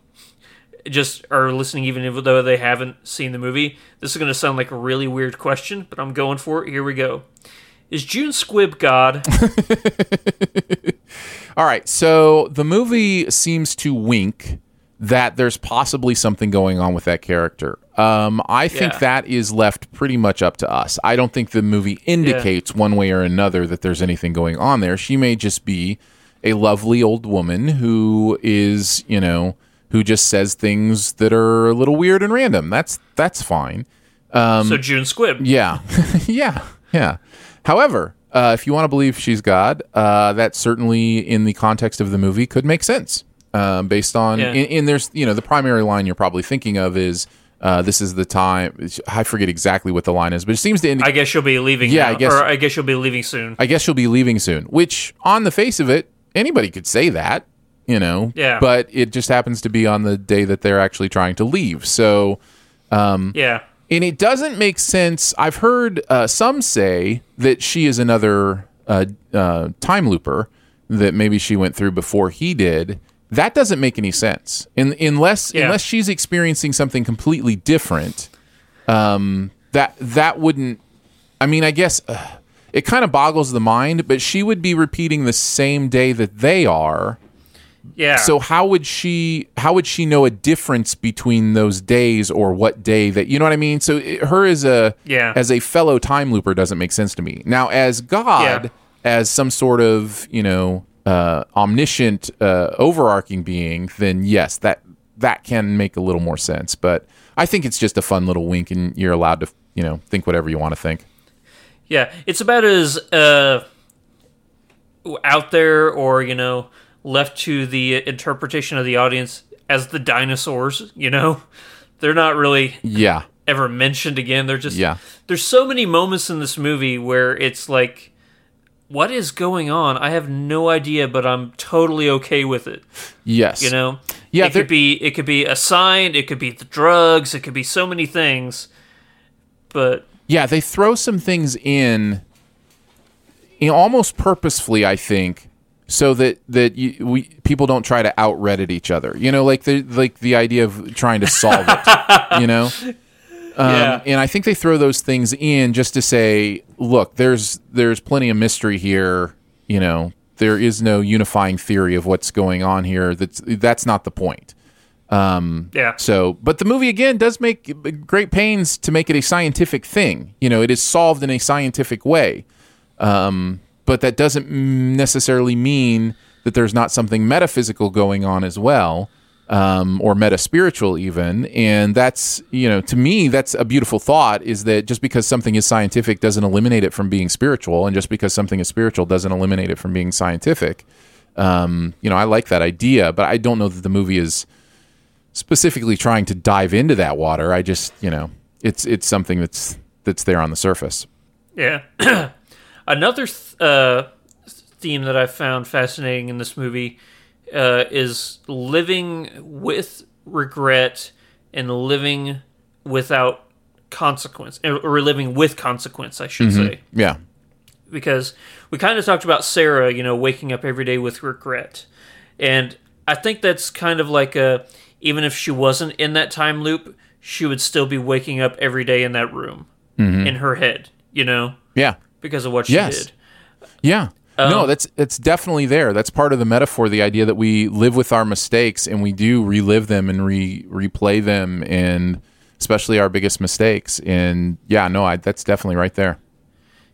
just are listening even though they haven't seen the movie. This is gonna sound like a really weird question, but I'm going for it. Here we go. Is June Squibb God? [laughs] All right. So the movie seems to wink that there's possibly something going on with that character. Um, I think Yeah. that is left pretty much up to us. I don't think the movie indicates one way or another that there's anything going on there. She may just be a lovely old woman who is, you know, who just says things that are a little weird and random. That's that's fine. Um, so June Squibb. yeah, [laughs] yeah, yeah. However, uh, if you want to believe she's God, uh, that certainly, in the context of the movie, could make sense. Um, based on, Yeah. and, and there's, you know, the primary line you're probably thinking of is, uh, "This is the time." I forget exactly what the line is, but it seems to indicate. I guess she'll be leaving. Yeah, now, I guess- or I guess she'll be leaving soon. I guess she'll be leaving soon. Which, on the face of it, anybody could say that, you know. Yeah. But it just happens to be on the day that they're actually trying to leave. So, um, Yeah. And it doesn't make sense. I've heard uh, some say that she is another uh, uh, time looper that maybe she went through before he did. That doesn't make any sense, In, unless Yeah. unless she's experiencing something completely different. Um, that that wouldn't. I mean, I guess uh, it kind of boggles the mind, but she would be repeating the same day that they are, Yeah. So how would she how would she know a difference between those days or what day that you know what I mean? So it, her as a Yeah. as a fellow time looper doesn't make sense to me. Now as God Yeah. as some sort of, you know, uh, omniscient uh, overarching being, then yes, that that can make a little more sense, but I think it's just a fun little wink and you're allowed to, you know, think whatever you want to think. Yeah, it's about as uh, out there or you know left to the interpretation of the audience as the dinosaurs. You know, they're not really Yeah. ever mentioned again. They're just Yeah. There's so many moments in this movie where it's like, what is going on? I have no idea, but I'm totally okay with it. Yes. You know, Yeah, it there- could be it could be a sign, it could be the drugs, it could be so many things. But Yeah, they throw some things in, you know, almost purposefully, I think, so that that you, we people don't try to out Reddit each other. You know, like the like the idea of trying to solve it. you know. [laughs] Um, Yeah. And I think they throw those things in just to say, look, there's there's plenty of mystery here. You know, there is no unifying theory of what's going on here. That's that's not the point. Um, Yeah. So, but the movie again does make great pains to make it a scientific thing. You know, it is solved in a scientific way. Um, but that doesn't necessarily mean that there's not something metaphysical going on as well, um, or meta spiritual even. And that's, you know, to me, that's a beautiful thought is that just because something is scientific doesn't eliminate it from being spiritual. And just because something is spiritual doesn't eliminate it from being scientific. Um, you know, I like that idea, but I don't know that the movie is specifically trying to dive into that water. I just, you know, it's it's something that's that's there on the surface. Yeah. [clears throat] Another th- uh, theme that I found fascinating in this movie uh, is living with regret and living without consequence, or living with consequence, I should Mhm. say. Yeah. Because we kind of talked about Sarah, you know, waking up every day with regret. And I think that's kind of like a, even if she wasn't in that time loop, she would still be waking up every day in that room Mhm. in her head, you know? Yeah. Because of what she Yes. did. Yeah. no, Um, that's that's definitely there. That's part of the metaphor, the idea that we live with our mistakes and we do relive them and re replay them and especially our biggest mistakes. And yeah, no, I, that's definitely right there.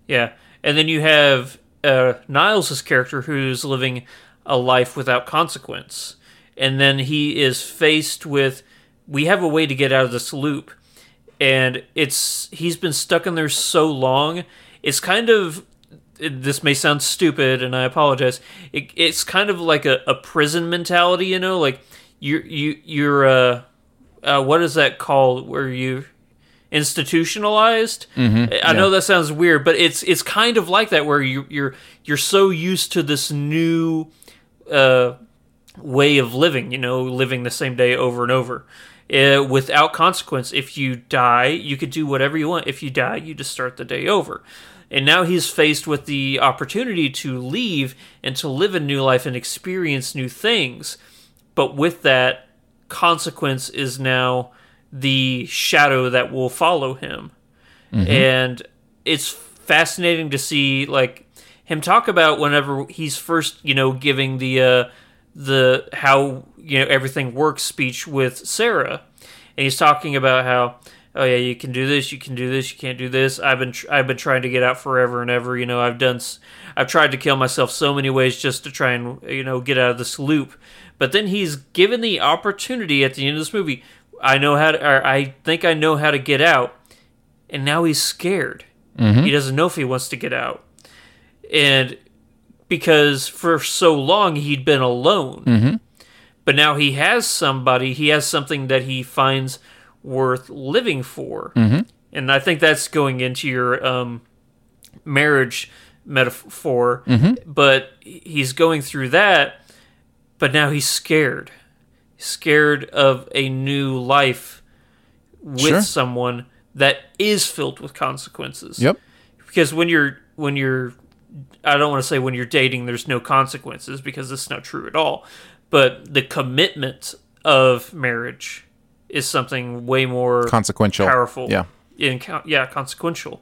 Yeah, and then you have uh, Niles' character who's living a life without consequence, and then he is faced with, we have a way to get out of this loop, and it's he's been stuck in there so long. It's kind of it- this may sound stupid, and I apologize. It, it's kind of like a, a prison mentality, you know, like you you you're uh, uh, what is that called where you institutionalized? Mhm, I know that sounds weird, but it's it's kind of like that where you you're you're so used to this new uh, way of living, you know, living the same day over and over. Uh, without consequence. If you die, you could do whatever you want. If you die, you just start the day over. And now he's faced with the opportunity to leave and to live a new life and experience new things. But with that, consequence is now the shadow that will follow him. Mhm. And it's fascinating to see like him talk about whenever he's first, you know, giving the uh the how you know everything works speech with Sarah. And he's talking about how oh yeah, you can do this, you can do this, you can't do this. I've been tr- I've been trying to get out forever and ever. You know, I've done s- I've tried to kill myself so many ways just to try and you know get out of this loop. But then he's given the opportunity at the end of this movie. I know how to, or I think I know how to get out, and now he's scared. Mhm. He doesn't know if he wants to get out, and because for so long he'd been alone. Mhm. But now he has somebody, he has something that he finds worth living for. Mhm. And I think that's going into your um, marriage metaphor. Mhm. But he's going through that, but now he's scared. Scared of a new life with Sure. someone that is filled with consequences. Yep. Because when you're when you're I don't want to say when you're dating there's no consequences because that's not true at all. But the commitment of marriage is something way more Consequential. powerful. Yeah. In, yeah, consequential.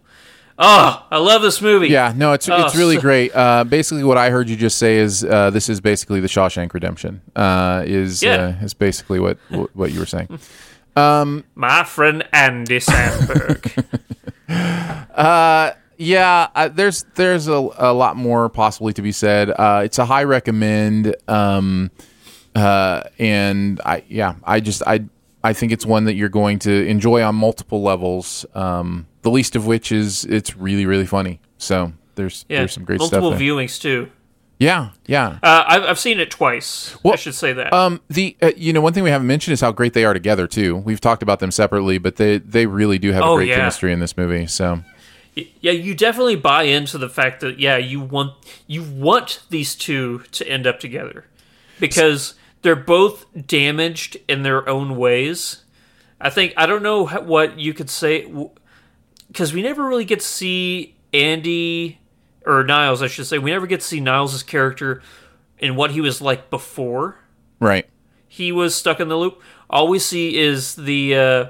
Oh, I love this movie. Yeah, no, it's Oh, it's really so- great. Uh, basically, what I heard you just say is uh, this is basically the Shawshank Redemption. Uh, is Yeah. uh, is basically what what you were saying. [laughs] Um, My friend Andy Samberg. [laughs] Uh, yeah, uh, there's there's a, a lot more possibly to be said. Uh, it's a high recommend. Um, uh, and I yeah, I just I I think it's one that you're going to enjoy on multiple levels. Um, the least of which is it's really really funny. So there's yeah, there's some great multiple stuff. there. viewings too. Yeah, yeah. Uh, I've, I've seen it twice. I should say that. Um, the uh, you know one thing we haven't mentioned is how great they are together too. We've talked about them separately, but they they really do have Oh, a great yeah. chemistry in this movie. So yeah, you definitely buy into the fact that yeah, you want you want these two to end up together because they're both damaged in their own ways. I think I don't know what you could say because we never really get to see Andy or Niles, I should say. We never get to see Niles' character and what he was like before right, he was stuck in the loop. All we see is the uh,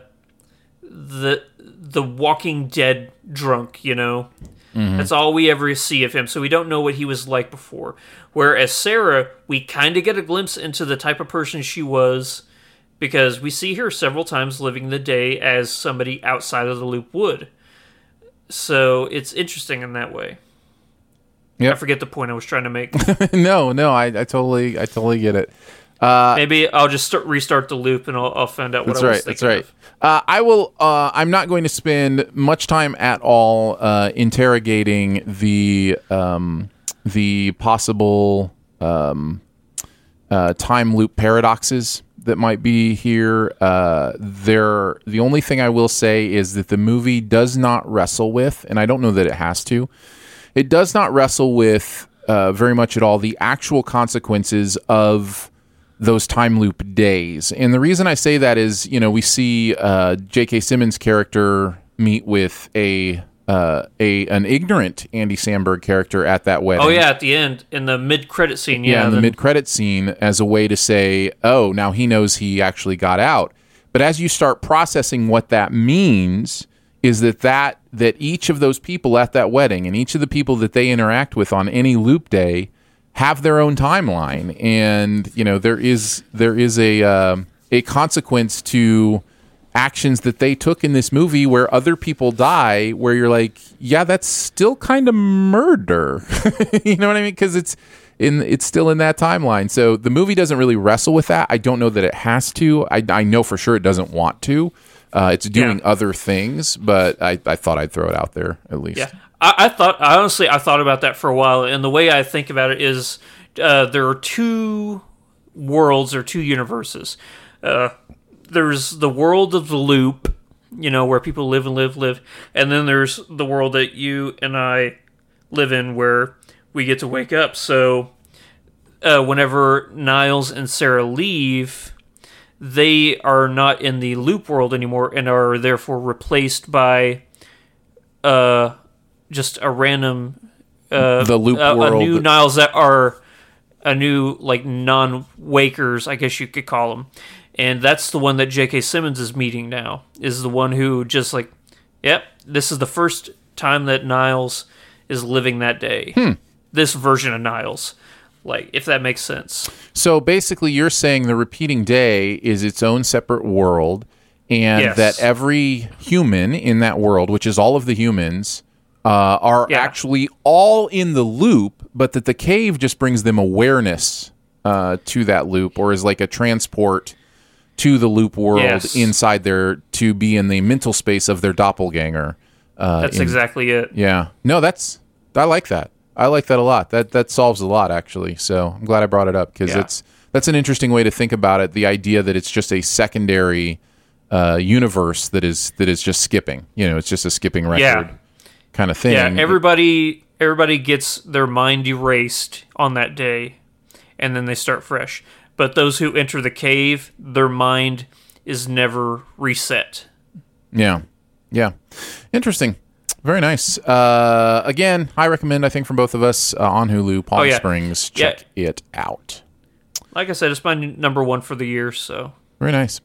the the Walking Dead drunk. You know, Mhm. that's all we ever see of him. So we don't know what he was like before. Whereas Sarah, we kind of get a glimpse into the type of person she was because we see her several times living the day as somebody outside of the loop would. So it's interesting in that way. Yep. I forget the point I was trying to make. [laughs] no, no, I, I totally I totally get it. Uh, Maybe I'll just start, restart the loop and I'll, I'll find out what That's I was right. That's right. Uh, I will. Uh, I'm not going to spend much time at all uh, interrogating the um, the possible um, uh, time loop paradoxes that might be here. Uh, there. The only thing I will say is that the movie does not wrestle with, and I don't know that it has to. It does not wrestle with uh, very much at all the actual consequences of those time loop days. And the reason I say that is, you know, we see uh, J.K. Simmons' character meet with a uh, a an ignorant Andy Samberg character at that wedding. Oh yeah, at the end in the mid credit scene. Yeah, yeah, in the then- mid credit scene as a way to say, oh, now he knows he actually got out. But as you start processing what that means, is that that that each of those people at that wedding and each of the people that they interact with on any loop day have their own timeline, and you know there is there is a um a consequence to actions that they took in this movie where other people die where you're like yeah that's still kind of murder. [laughs] You know what i mean? Because it's in it's still in that timeline. So the movie doesn't really wrestle with that. I don't know that it has to. I, I know for sure it doesn't want to. Uh, it's doing other things but I, I thought i'd throw it out there at least. Yeah, I, I thought honestly I thought about that for a while, and the way I think about it is uh, there are two worlds or two universes. Uh, there's the world of the loop, you know, where people live and live, live, and then there's the world that you and I live in, where we get to wake up. So, uh, whenever Niles and Sarah leave, they are not in the loop world anymore and are therefore replaced by uh just a random uh The loop a, a new Niles that are a new like non-wakers, I guess you could call them. And that's the one that J.K. Simmons is meeting now. Is the one who just like, yep, this is the first time that Niles is living that day. Hmm. This version of Niles, like if that makes sense. So basically, you're saying the repeating day is its own separate world, and Yes. that every human in that world, which is all of the humans, uh, are actually all in the loop, but that the cave just brings them awareness uh, to that loop, or is like a transport to the loop world Yes. inside there to be in the mental space of their doppelganger. Uh, That's in- exactly it. yeah. No, that's I like that. I like that a lot. That that solves a lot actually. So I'm glad I brought it up because Yeah. it's that's an interesting way to think about it. The idea that it's just a secondary uh, universe that is that is just skipping. You know, it's just a skipping record Yeah. Kind of thing. Yeah, everybody everybody gets their mind erased on that day and then they start fresh. But those who enter the cave, their mind is never reset. Yeah. Yeah. Interesting. Very nice. Uh, again, I recommend, I think, from both of us uh, on Hulu, Palm Oh, yeah. Springs. Yeah. Check it out. Like I said, it's my n- number one for the year, so Very nice.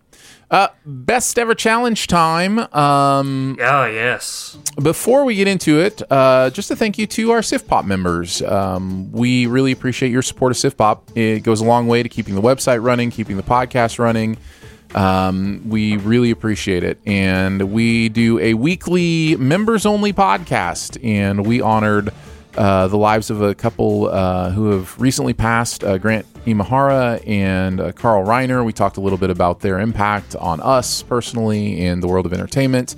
Uh, best ever challenge time. Um, Oh yes. before we get into it, uh, just a thank you to our SiftPop members. Um, we really appreciate your support of SiftPop. It goes a long way to keeping the website running, keeping the podcast running. Um, we really appreciate it. And we do a weekly members only podcast, and we honored uh, the lives of a couple uh, who have recently passed uh, Grant Imahara and uh, Carl Reiner. We talked a little bit about their impact on us personally and the world of entertainment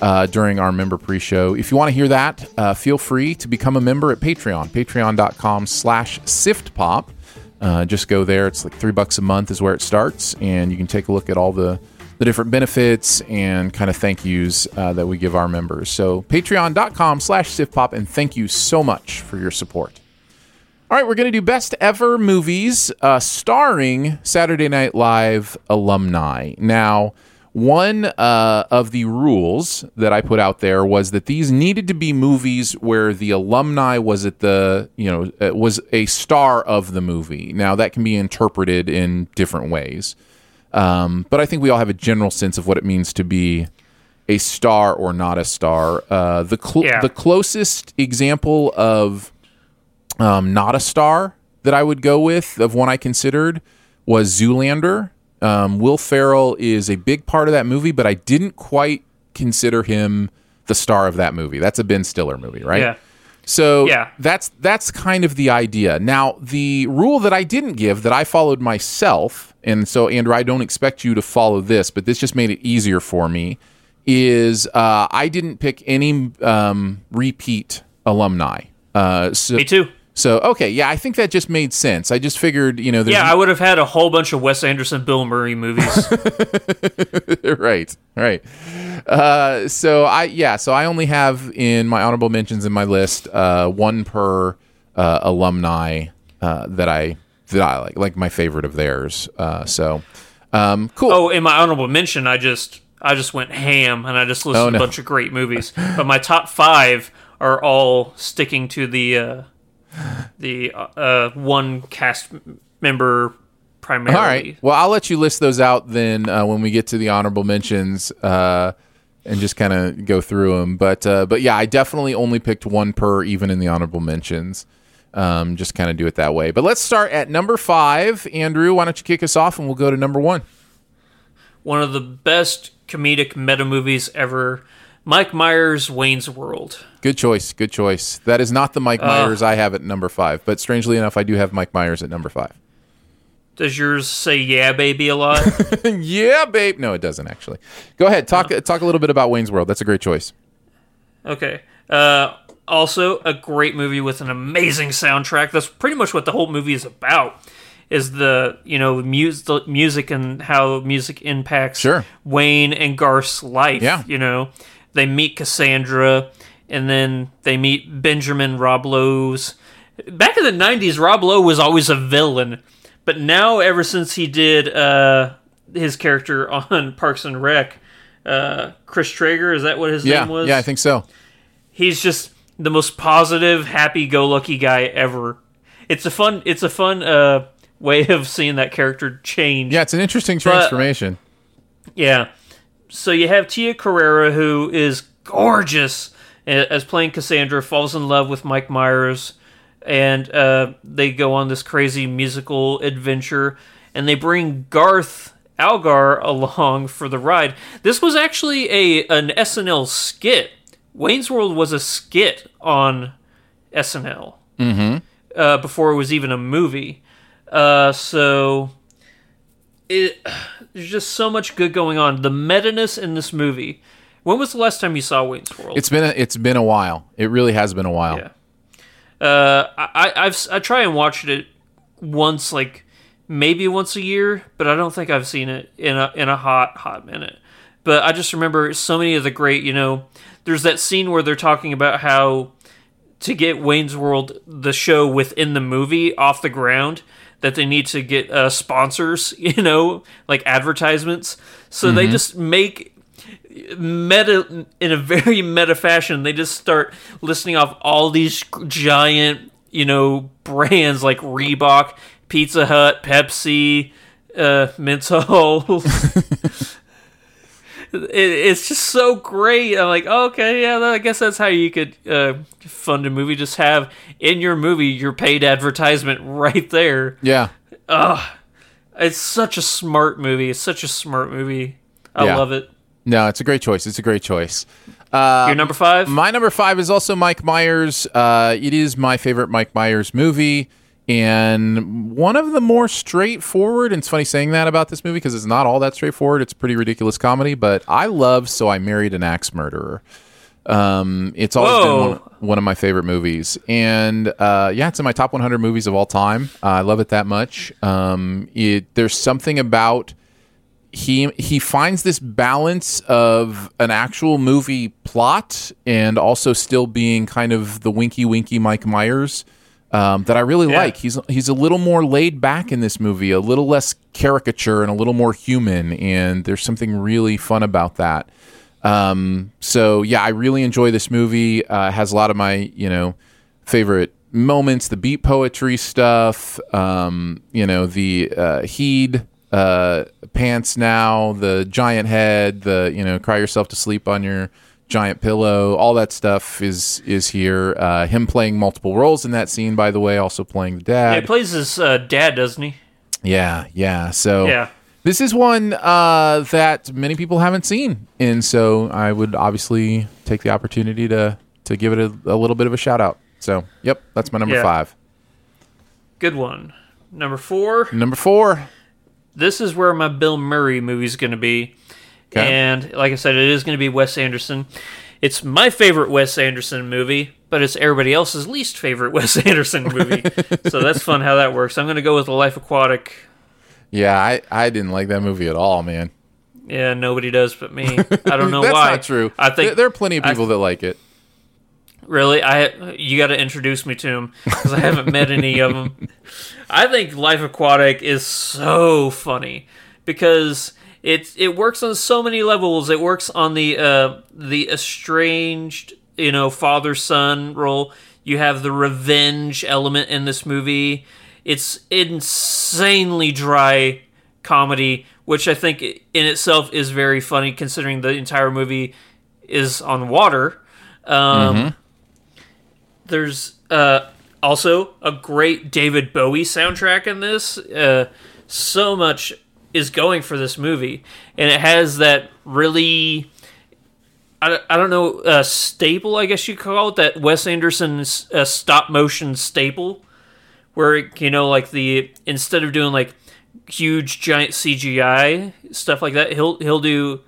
uh, during our member pre-show. If you want to hear that, uh, feel free to become a member at Patreon, patreon.com slash siftpop. Uh, just go there. It's like three bucks a month is where it starts, and you can take a look at all the, the different benefits and kind of thank yous uh, that we give our members. So patreon.com slash siftpop, and thank you so much for your support. All right, we're going to do best ever movies uh, starring Saturday Night Live alumni. Now, one uh, of the rules that I put out there was that these needed to be movies where the alumni was at the you know uh, was a star of the movie. Now that can be interpreted in different ways, um, but I think we all have a general sense of what it means to be a star or not a star. Uh, the cl- Yeah. the closest example of um, not a star that I would go with of one I considered was Zoolander. Um, Will Ferrell is a big part of that movie, but I didn't quite consider him the star of that movie. That's a Ben Stiller movie, right? Yeah. So Yeah. that's that's kind of the idea. Now, the rule that I didn't give that I followed myself, and so Andrew, I don't expect you to follow this, but this just made it easier for me. Is uh, I didn't pick any um, repeat alumni. Uh, so, Me too. So okay, yeah, I think that just made sense. I just figured, you know, Yeah, I would have had a whole bunch of Wes Anderson, Bill Murray movies. [laughs] right, right. Uh, so I yeah, so I only have in my honorable mentions in my list uh, one per uh, alumni uh, that I that I like, like my favorite of theirs. Uh, so um, cool. oh, in my honorable mention, I just I just went ham and I just listed Oh, no. a bunch of great movies. but my top five are all sticking to the uh, the uh, one cast member primarily. All right. Well, I'll let you list those out then uh, when we get to the honorable mentions uh, and just kind of go through them. But uh, but yeah, I definitely only picked one per, even in the honorable mentions. Um, just kind of do it that way. But let's start at number five. Andrew, why don't you kick us off and we'll go to number one. One of the best comedic meta movies ever. Mike Myers' Wayne's World. Good choice. Good choice. That is not the Mike Uh. Myers I have at number five, but strangely enough, I do have Mike Myers at number five. Does yours say "Yeah, baby" a lot? [laughs] yeah, babe. No, it doesn't actually. Go ahead. Talk talk a little bit about Wayne's World. That's a great choice. Okay. Uh, also, a great movie with an amazing soundtrack. That's pretty much what the whole movie is about. Is the you know mus- the music and how music impacts Sure. Wayne and Garth's life. Yeah. You know, they meet Cassandra, and then they meet Benjamin Rob Lowe's. Back in the '90s, Rob Lowe was always a villain, but now ever since he did uh, his character [laughs] on Parks and Rec, uh, Chris Traeger is that what his Yeah, name was? yeah, I think so. he's just the most positive, happy-go-lucky guy ever. It's a fun, it's a fun uh, way of seeing that character change. Yeah, it's an interesting But- transformation. Yeah. So you have Tia Carrere, who is gorgeous as playing Cassandra, falls in love with Mike Myers, and uh, they go on this crazy musical adventure, and they bring Garth Algar along for the ride. This was actually a an SNL skit. Wayne's World was a skit on SNL Mm-hmm. uh, before it was even a movie. Uh, so it [sighs] there's just so much good going on. The meta-ness in this movie. When was the last time you saw Wayne's World? It's been a, it's been a while. It really has been a while. Yeah. Uh, I I've I try and watch it once, like maybe once a year, but I don't think I've seen it in a in a hot hot minute. But I just remember so many of the great, you know, there's that scene where they're talking about how to get Wayne's World the show within the movie off the ground that they need to get uh, sponsors, [laughs] you know, like advertisements. So they Mhm. just make meta in a very [laughs] meta fashion. They just start listing off all these giant, you know, brands like Reebok, Pizza Hut, Pepsi, uh, mental. [laughs] it, it's just so great. I'm like, okay, yeah, I guess that's how you could uh, fund a movie. Just have in your movie your paid advertisement [laughs] right there. Yeah. Ugh. It's such a smart movie. It's such a smart movie. I Yeah. love it. No, it's a great choice. It's a great choice. Uh, Your number five? My number five is also Mike Myers. Uh, it is my favorite Mike Myers movie, and one of the more straightforward. And it's funny saying that about this movie because it's not all that straightforward. It's a pretty ridiculous comedy, but I love So I Married an Axe Murderer. Um, it's always Whoa. been one, one of my favorite movies, and uh, yeah, it's in my top 100 movies of all time. Uh, I love it that much. Um, it there's something about he he finds this balance of an actual movie plot and also still being kind of the winky winky Mike Myers um, that I really Yeah. like. He's he's a little more laid back in this movie, a little less caricature and a little more human, and there's something really fun about that. Um, so yeah, I really enjoy this movie. Uh, has a lot of my you know favorite moments, the beat poetry stuff, um, you know the uh, heed uh, pants now, the giant head, the you know cry yourself to sleep on your giant pillow, all that stuff is is here. Uh, him playing multiple roles in that scene, by the way, also playing the Yeah, dad. he plays his uh, dad, doesn't he? Yeah, yeah. So Yeah. this is one uh, that many people haven't seen, and so I would obviously take the opportunity to to give it a, a little bit of a shout out. So, yep, that's my number Yeah. five. Good one. Number four. Number four. This is where my Bill Murray movie's going to be. Okay. And like I said, it is going to be Wes Anderson. It's my favorite Wes Anderson movie, but it's everybody else's least favorite [laughs] Wes Anderson movie. so that's fun how that works. I'm going to go with The Life Aquatic. Yeah, I, I didn't like that movie at all, man. Yeah, nobody does but me. I don't [laughs] know That's why. not true. I think there, there are plenty of people that like it. Really, I you got to introduce me to them because I haven't met any of them. [laughs] I think Life Aquatic is so funny because it it works on so many levels. It works on the uh, the estranged, you know, father son role. You have the revenge element in this movie. It's insanely dry comedy, which I think in itself is very funny considering the entire movie is on water. Um, there's uh, also a great David Bowie soundtrack in this. Uh, so much is going for this movie, and it has that really. I, don't- I don't know, uh, staple, I guess you call it, that Wes Anderson's uh, stop motion staple, where, you know, like the, instead of doing like huge giant CGI stuff like that, he'll, he'll do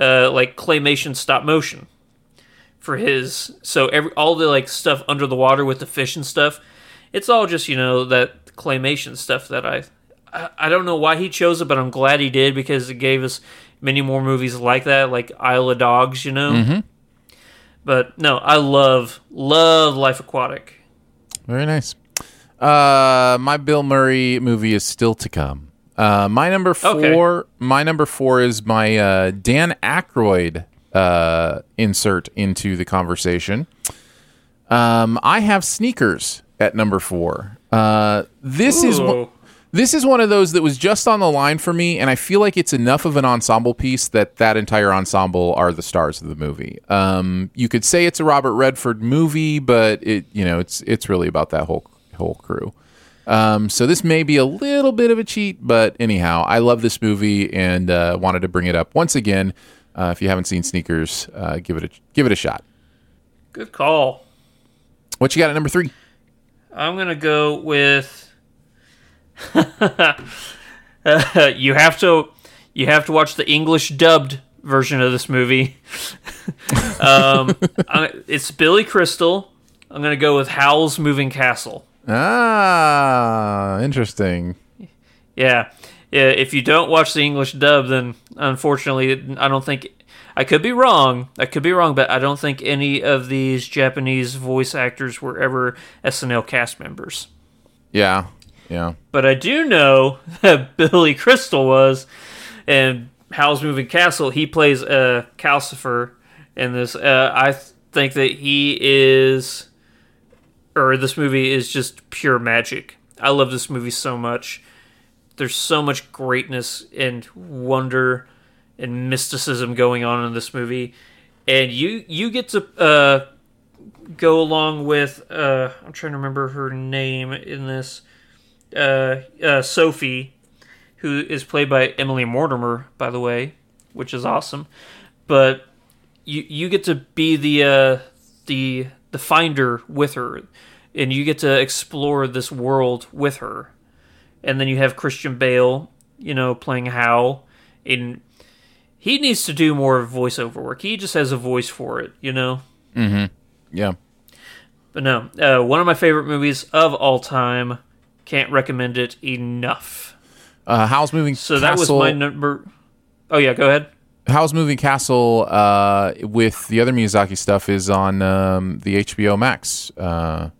uh, like claymation stop motion for his so every all the like stuff under the water with the fish and stuff it's all just you know that claymation stuff that I, I i don't know why he chose it but i'm glad he did because it gave us many more movies like that like isle of dogs you know Mhm. but no i love love life aquatic Very nice. Uh, my Bill Murray movie is still to come. Uh, my number four. My number four is my uh, Dan Aykroyd uh, insert into the conversation. Um, I have sneakers at number four. Uh, this is one, Ooh. This is one of those that was just on the line for me, and I feel like it's enough of an ensemble piece that that entire ensemble are the stars of the movie. Um, you could say it's a Robert Redford movie, but it you know it's it's really about that whole whole crew. Um, so this may be a little bit of a cheat, but anyhow, I love this movie and uh, wanted to bring it up once again. Uh, if you haven't seen Sneakers, uh, give it a give it a shot. good call What you got at number three? i'm gonna go with [laughs] you have to you have to watch the english dubbed version of this movie [laughs] um, I, it's billy crystal i'm gonna go with howl's moving castle Ah, interesting. Yeah. Yeah, if you don't watch the English dub, then unfortunately, I don't think I could be wrong. I could be wrong, but I don't think any of these Japanese voice actors were ever SNL cast members. Yeah, yeah. But I do know [laughs] that Billy Crystal was, and Howl's Moving Castle. He plays uh, Calcifer in this. Uh, I th- think that he is, or this movie is just pure magic. I love this movie so much. there's so much greatness and wonder and mysticism going on in this movie, and you you get to uh, go along with uh, I'm trying to remember her name in this uh, uh, Sophie, who is played by Emily Mortimer, by the way, which is awesome. But you you get to be the uh, the the finder with her, and you get to explore this world with her. And then you have Christian Bale, you know, playing Howl, and he needs to do more voiceover work. He just has a voice for it, you know. Mm-hmm. Yeah. But no, uh, one of my favorite movies of all time. Can't recommend it enough. Uh, Howl's Moving So Castle. that was my number. Oh yeah, go ahead. Howl's Moving Castle uh, with the other Miyazaki stuff is on um, the HBO Max uh,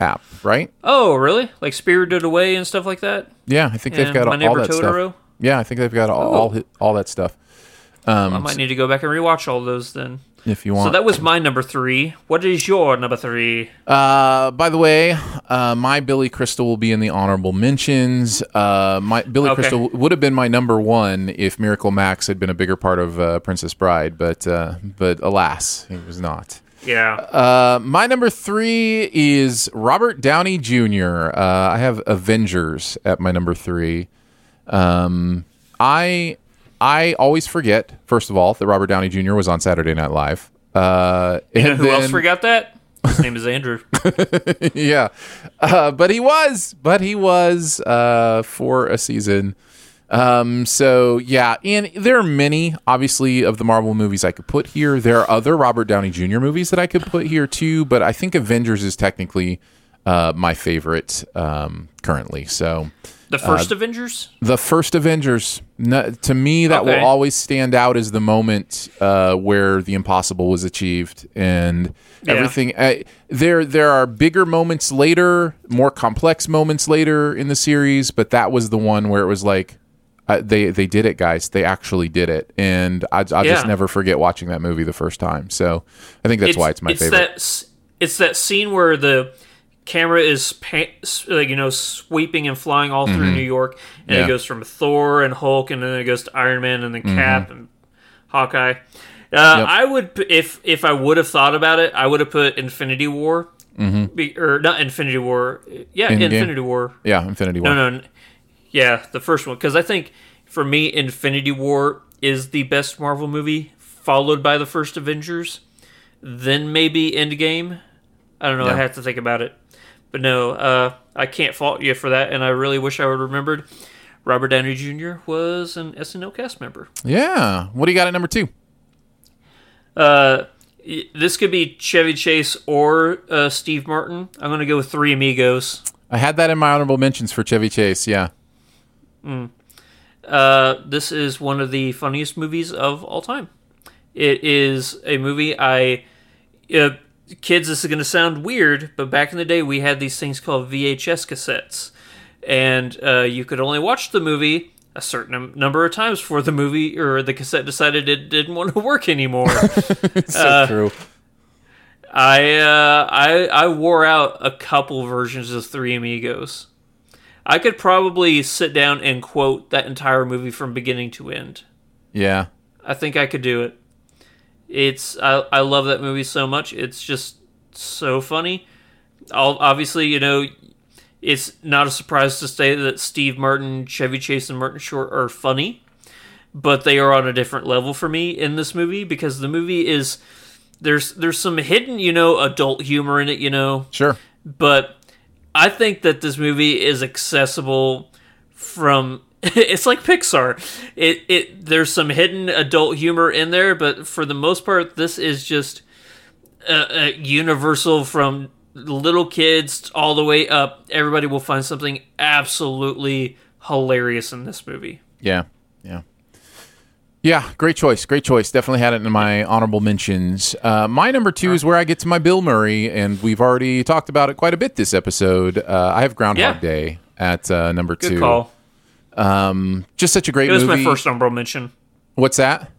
app, right? Oh really? Like Spirited Away and stuff like that. Yeah, I think they've got My all that Totoro? stuff. Yeah, I think they've got all Oh. all, all that stuff. Um, I might need to go back and rewatch all those then. If you want. So that was my number three. What is your number three? Uh, by the way, uh, my Billy Crystal will be in the honorable mentions. Uh, my Billy Okay. Crystal would have been my number one if Miracle Max had been a bigger part of uh, Princess Bride, but uh, but alas, it was not. Yeah. Uh, my number three is Robert Downey Jr. Uh, I have Avengers at my number three. Um, I I always forget, first of all, that Robert Downey Jr. was on Saturday Night Live. Uh, You [laughs] know who else forgot that? His name is Andrew. [laughs] yeah, uh, but he was, but he was uh, for a season. Um, so yeah, and there are many, obviously, of the Marvel movies I could put here. There are other Robert Downey Jr. movies that I could put here too, but I think Avengers is technically uh, my favorite um, currently. So The first uh, Avengers? the first Avengers, no, to me, that Okay. will always stand out as the moment uh, where the impossible was achieved, and Yeah. everything. Uh, there, there are bigger moments later, more complex moments later in the series, but that was the one where it was like. Uh, they they did it, guys. They actually did it, and I, just Yeah. never forget watching that movie the first time. So I think that's why it's my it's favorite. That, it's that scene where the camera is pa- like you know sweeping and flying all through Mhm. New York, and Yeah. it goes from Thor and Hulk, and then it goes to Iron Man, and then Mhm. Cap and Hawkeye. Uh, I would if if I would have thought about it, I would have put Infinity War, Mhm. be, or not Infinity War, yeah? Infinity War. Yeah, Infinity War. No, no, yeah, the first one because I think for me, Infinity War is the best Marvel movie, followed by the first Avengers, then maybe Endgame. I don't know. I have to think about it, but no, uh, I can't fault you for that, and I really wish I would have remembered. Robert Downey Jr. was an SNL cast member. Yeah. What do you got at number two? Uh, this could be Chevy Chase or uh, Steve Martin. I'm going to go with Three Amigos. I had that in my honorable mentions for Chevy Chase. Yeah. Mm. Uh, this is one of the funniest movies of all time. It is a movie I. Uh, kids, this is going to sound weird, but back in the day, we had these things called VHS cassettes. And uh, you could only watch the movie a certain number of times before the movie or the cassette decided it didn't want to [laughs] work anymore. [laughs] It's so Uh, true. I uh, I I wore out a couple versions of Three Amigos. I could probably sit down and quote that entire movie from beginning to end. Yeah. I think I could do it. It's I I love that movie so much. It's just so funny. I'll, obviously, you know, it's not a surprise to say that Steve Martin, Chevy Chase, and Martin Short are funny, but they are on a different level for me in this movie because the movie is there's there's some hidden, you know, adult humor in it, you know. Sure. But I think that this movie is accessible from [laughs] it's like Pixar. It it there's some hidden adult humor in there, but for the most part, this is just uh, uh, universal from little kids all the way up. Everybody will find something absolutely hilarious in this movie. Yeah. Yeah. Yeah, great choice. Great choice. Definitely had it in my honorable mentions. Uh, my number two is where I get to my Bill Murray, and we've already talked about it quite a bit this episode. Uh, I have Groundhog Yeah. Day at uh, number Good two. call. Um, just such a great It was movie. my first honorable mention. What's that?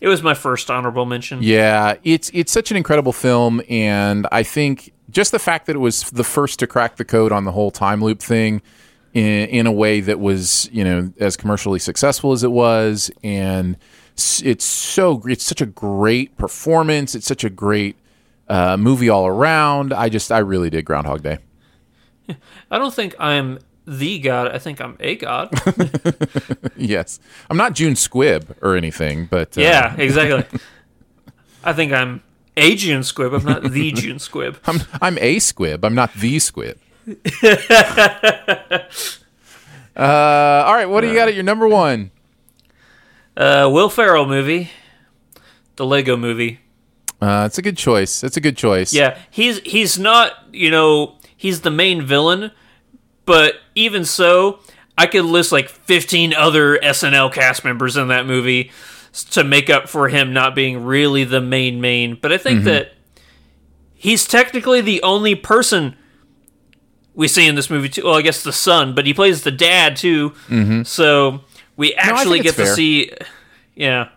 It was my first honorable mention. Yeah, it's it's such an incredible film, and I think just the fact that it was the first to crack the code on the whole time loop thing in, in a way that was you know as commercially successful as it was, and it's so it's such a great performance. It's such a great uh, movie all around. I just I really did Groundhog Day. [laughs] I don't think I'm the god. I think I'm a god. [laughs] yes, I'm not June Squibb or anything, but uh, yeah, [laughs] exactly. I think I'm a June Squibb. I'm not the June [laughs] Squibb. I'm I'm a squib. I'm not the squib. uh, all right, what do you got at your number one? Uh, Will Ferrell movie, the Lego movie. Uh, it's a good choice. It's a good choice. Yeah, he's he's not you know he's the main villain, but even so, I could list like 15 other SNL cast members in that movie to make up for him not being really the main main. But I think Mhm. that he's technically the only person we see in this movie too. Well, I guess the son, but he plays the dad too. Mhm. So we actually think get to fair. see, yeah,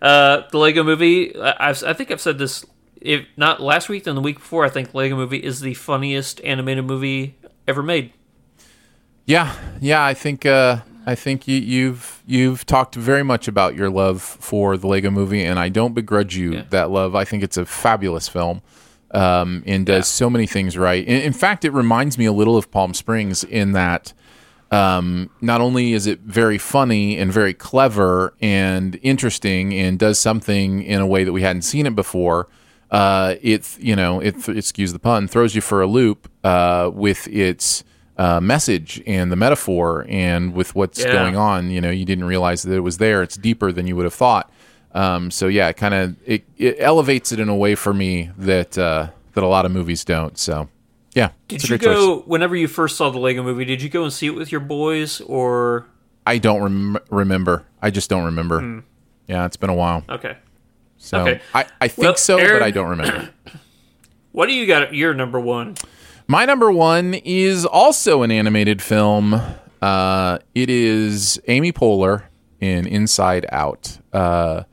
uh, the Lego Movie. I, I've, I think I've said this, if not last week, then the week before. I think Lego Movie is the funniest animated movie ever made. Yeah, yeah. I think uh, I think you, you've you've talked very much about your love for the Lego Movie, and I don't begrudge you that love. I think it's a fabulous film, um, and does so many things right. In, in fact, it reminds me a little of Palm Springs in that. Um, not only is it very funny and very clever and interesting, and does something in a way that we hadn't seen it before, uh, it you know it excuse the pun throws you for a loop uh, with its uh, message and the metaphor and with what's Yeah. going on. You know, you didn't realize that it was there. It's deeper than you would have thought. Um, so yeah, it kind of it, it elevates it in a way for me that uh, that a lot of movies don't. So yeah, Did you great choice. go whenever you first saw the Lego Movie? Did you go and see it with your boys or? I don't rem- remember. I just don't remember. Hmm. Yeah, it's been a while. Okay. So Okay. I, I think Well, so, but I don't remember. [coughs] What do you got your number one? My number one is also an animated film. Uh, it is Amy Poehler in Inside Out. Uh,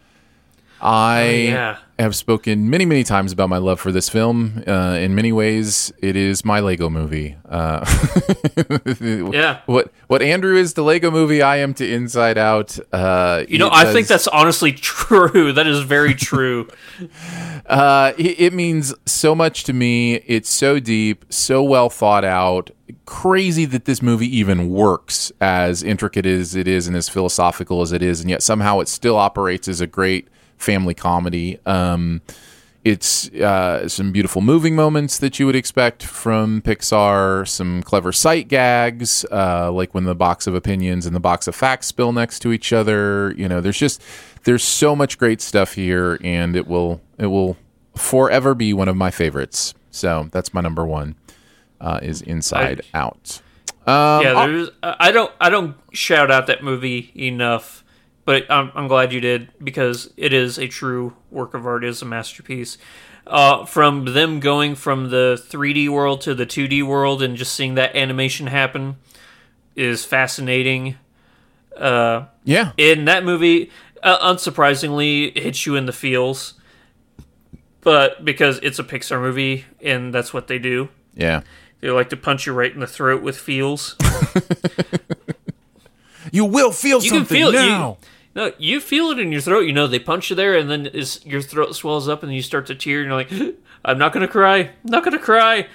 I Oh, yeah. have spoken many, many times about my love for this film. Uh, in many ways, it is my Lego movie. Uh, [laughs] Yeah. What what Andrew is to Lego movie, I am to Inside Out. Uh, You know, I think that's honestly [laughs] true. That is very [laughs] true. Uh, it, it means so much to me. It's so deep, so well thought out. Crazy that this movie even works as intricate as it is and as philosophical as it is, and yet somehow it still operates as a great family comedy. Um, it's uh, some beautiful moving moments that you would expect from Pixar, some clever sight gags, uh, like when the box of opinions and the box of facts spill next to each other. You know, there's just there's so much great stuff here, and it will it will forever be one of my favorites. So that's my number one. Uh, is Inside Out. Um, yeah, there's. I don't. I don't shout out that movie enough, but I'm, I'm glad you did because it is a true work of art. It is a masterpiece. Uh, from them going from the 3D world to the 2D world and just seeing that animation happen is fascinating. Uh, yeah. In that movie, uh, unsurprisingly, it hits you in the feels, but because it's a Pixar movie and that's what they do. yeah. They like to punch you right in the throat with feels. [laughs] You will feel you can something feel now. You, no, you feel it in your throat. You know they punch you there, and then is your throat swells up, and you start to tear. And you're like, [gasps] "I'm not gonna cry. I'm not gonna cry,"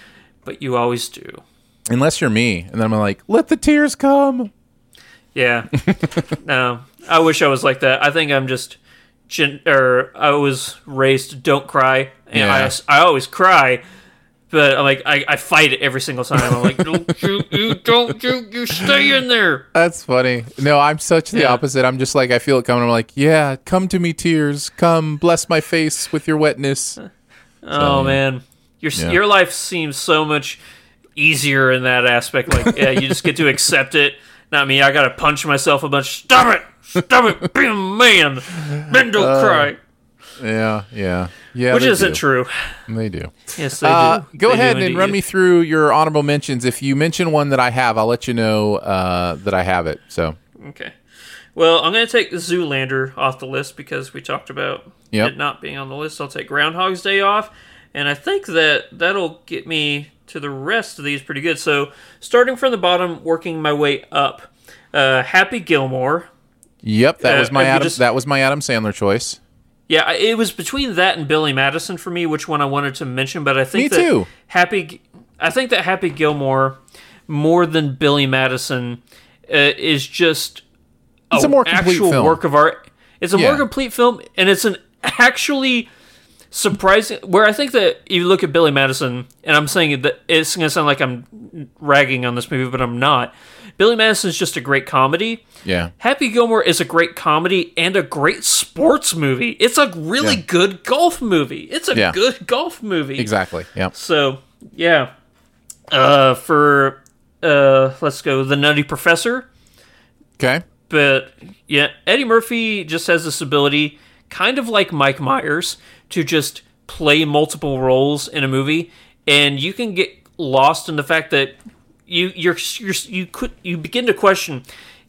but you always do. Unless you're me, and then I'm like, let the tears come. Yeah. [laughs] no, I wish I was like that. I think I'm just, gen- or I was raised don't cry, and Yeah. I, I always cry. But I'm like I, I fight it every single time. I'm like, [laughs] don't you, you don't you, you stay in there. That's funny. No, I'm such the Yeah. opposite. I'm just like I feel it coming. I'm like, yeah, come to me, tears. Come, bless my face with your wetness. [laughs] Oh man, your Yeah. your life seems so much easier in that aspect. Like, [laughs] yeah, you just get to accept it. Not me. I gotta punch myself a bunch. Stop it! Stop it! Be a man. Men don't Uh, cry. Yeah, yeah, yeah. Which isn't do. true. They do. Yes, they Uh, do. Go They do ahead and run me through your honorable mentions. If you mention one that I have, I'll let you know uh, that I have it. So, Okay. Well, I'm gonna take the Zoolander off the list because we talked about Yep. it not being on the list. I'll take Groundhog's Day off, and I think that that'll get me to the rest of these pretty good. So starting from the bottom, working my way up. Uh, Happy Gilmore. Yep, that Uh, was my Adam. just- that was my Adam Sandler choice. Yeah, it was between that and Billy Madison for me, which one I wanted to mention. But I think Me that too. Happy, I think that Happy Gilmore, more than Billy Madison, uh, is just It's a more actual film. work of art. It's a Yeah. more complete film, and it's an actually surprising. Where I think that you look at Billy Madison, and I'm saying that it's going to sound like I'm ragging on this movie, but I'm not. Billy Madison's just a great comedy. Yeah. Happy Gilmore is a great comedy and a great sports movie. It's a really Yeah. good golf movie. It's a Yeah. good golf movie. Exactly. Yep. So, yeah. Uh, for uh, let's go the Nutty Professor. Okay. But yeah, Eddie Murphy just has this ability, kind of like Mike Myers, to just play multiple roles in a movie, and you can get lost in the fact that you you're, you're you could you begin to question.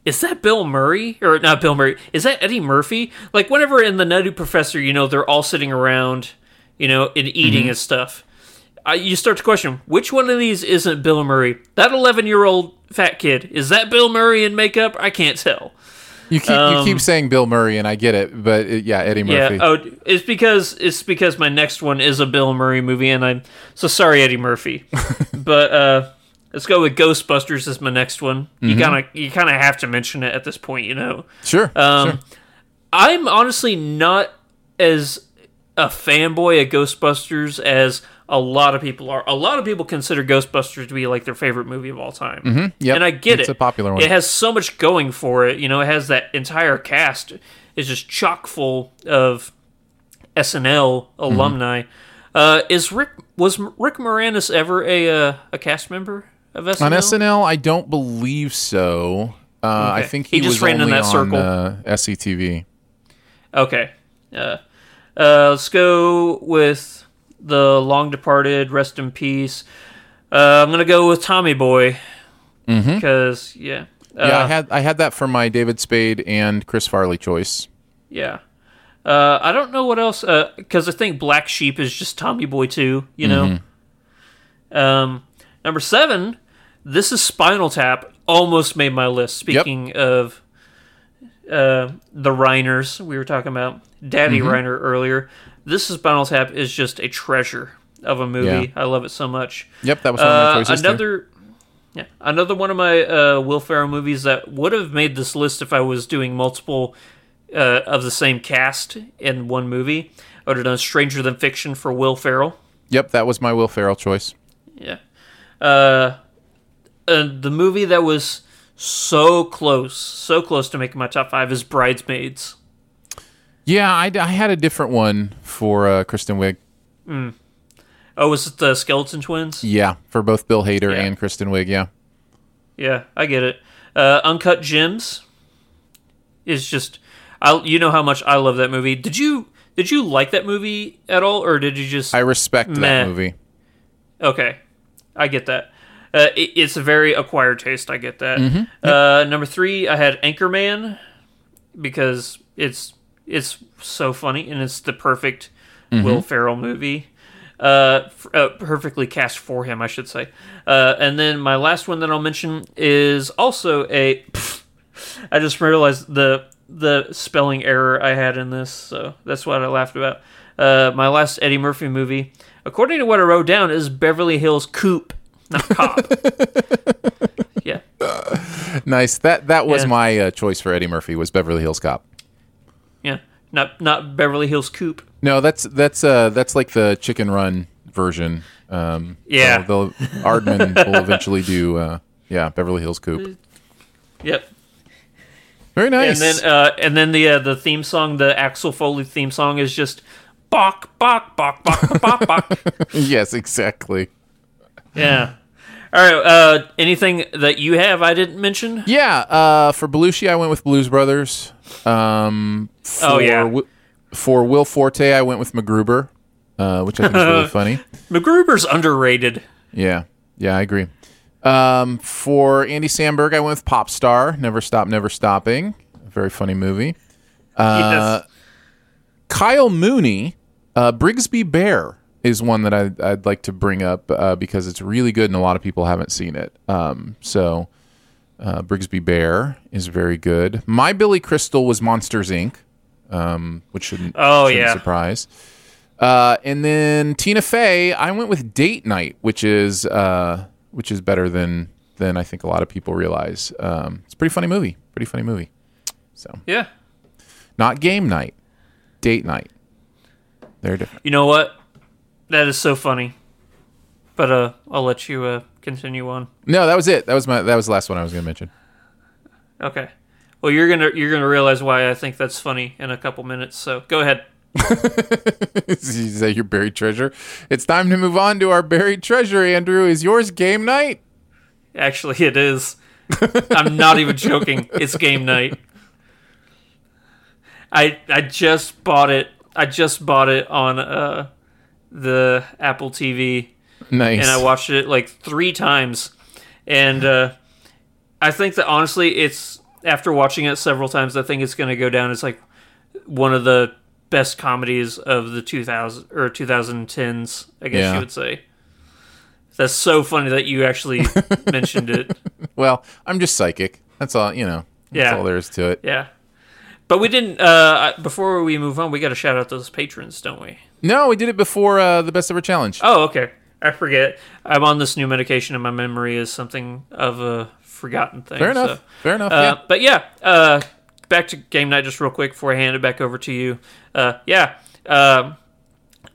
Is that Bill Murray or not Bill Murray? Is that Eddie Murphy? Like whenever in the Nutty Professor, you know, they're all sitting around, you know, and eating Mhm. and stuff. I, you start to question which one of these isn't Bill Murray. That eleven-year-old fat kid is that Bill Murray in makeup? I can't tell. You keep Um, you keep saying Bill Murray, and I get it, but uh, yeah, Eddie Murphy. Yeah. Oh, it's because it's because my next one is a Bill Murray movie, and I'm so sorry, Eddie Murphy. [laughs] but uh, let's go with Ghostbusters as my next one. You Mhm. kind of you kind of have to mention it at this point, you know. Sure. Um, sure. I'm honestly not as a fanboy of Ghostbusters as a lot of people are. A lot of people consider Ghostbusters to be like their favorite movie of all time. Mhm. Yep. And I get It's it. It's a popular one. It has so much going for it. You know, it has that entire cast is just chock full of SNL Mm-hmm. alumni. Uh, is Rick was Rick Moranis ever a uh, a cast member of SNL? On SNL, I don't believe so. Uh, I think He he, just was ran in that on circle. uh, SCTV. Okay. Uh, uh, let's go with the long departed. Rest in peace. Uh, I'm gonna go with Tommy Boy because yeah, uh, yeah, I had I had that for my David Spade and Chris Farley choice. yeah. Uh, I don't know what else because I think Black Sheep is just Tommy Boy too. You know. Mm-hmm. Um, number seven. This is Spinal Tap. Almost made my list. Speaking of uh, the Reiners, we were talking about Daddy Mhm. Reiner earlier. This is Spinal Tap is just a treasure of a movie. Yeah. I love it so much. Yep, that was one of my Uh, choices, too. Another, yeah, another one of my uh, Will Ferrell movies that would have made this list if I was doing multiple uh, of the same cast in one movie. I would have done Stranger Than Fiction for Will Ferrell. Yep, that was my Will Ferrell choice. Yeah. Uh, uh, the movie that was so close, so close to making my top five is Bridesmaids. Yeah, I, I had a different one for uh, Kristen Wiig. Mm. Oh, was it the Skeleton Twins? Yeah, for both Bill Hader Yeah. and Kristen Wiig. Yeah. Yeah, I get it. Uh, Uncut Gems is just, I you know how much I love that movie. Did you did you like that movie at all, or did you just? I respect Meh. that movie. Okay, I get that. Uh, it, it's a very acquired taste. I get that. Mhm. Uh, number three, I had Anchorman because it's it's so funny and it's the perfect Mhm. Will Ferrell movie. Uh, f- uh, perfectly cast for him, I should say. Uh, and then my last one that I'll mention is also a. [laughs] I just realized the the spelling error I had in this, so that's what I laughed about. Uh, my last Eddie Murphy movie, according to what I wrote down, is Beverly Hills Coop, not Cop. [laughs] yeah. Nice. That that was Yeah. my uh, choice for Eddie Murphy was Beverly Hills Cop. Yeah, not not Beverly Hills Coop. No, that's that's uh that's like the Chicken Run version. Um, Yeah. so they'll Aardman [laughs] will eventually do. Uh, yeah, Beverly Hills Coop. Yep. Very nice. And then uh, and then the uh, the theme song, the Axel Foley theme song, is just bok bok bok bok bok bok. [laughs] yes, exactly. Yeah. All right. Uh, anything that you have I didn't mention? Yeah, uh, for Belushi, I went with Blues Brothers. Um, for, Oh, yeah. For Will Forte, I went with MacGruber, uh, which I think is really [laughs] funny. MacGruber's underrated. Yeah, yeah, I agree. Um, for Andy Samberg, I went with Pop Star, Never Stop, Never Stopping. A very funny movie. Uh, Kyle Mooney, uh, Brigsby Bear. Is one that I'd, I'd like to bring up uh, because it's really good and a lot of people haven't seen it. Um, so uh, Brigsby Bear is very good. My Billy Crystal was Monsters Inc., um, which shouldn't, Oh, shouldn't yeah. surprise. Uh, and then Tina Fey, I went with Date Night, which is uh, which is better than than I think a lot of people realize. Um, it's a pretty funny movie. Pretty funny movie. So Yeah. not Game Night, Date Night. They're different. You know what? That is so funny. But uh, I'll let you uh, continue on. No, that was it. That was my that was the last one I was going to mention. Okay. Well, you're gonna you're gonna realize why I think that's funny in a couple minutes. So go ahead. [laughs] Is that your buried treasure? It's time to move on to our buried treasure. Andrew, is yours game night? Actually, it is. I'm not even [laughs] joking. It's game night. I I just bought it. I just bought it on uh the Apple TV. Nice. And I watched it like three times. And uh I think that honestly it's after watching it several times, I think it's gonna go down as like one of the best comedies of the 2000 or 2010s, I guess Yeah. you would say. That's so funny that you actually [laughs] mentioned it. Well, I'm just psychic. That's all. You know. That's Yeah. all there is to it. Yeah. But we didn't. Uh, before we move on, we got to shout out those patrons, don't we? No, we did it before uh, the best ever challenge. Oh, okay. I forget. I'm on this new medication, and my memory is something of a forgotten thing. Fair enough. so- Fair enough. Uh, yeah. But yeah, uh, back to game night just real quick before I hand it back over to you. Uh, yeah, um,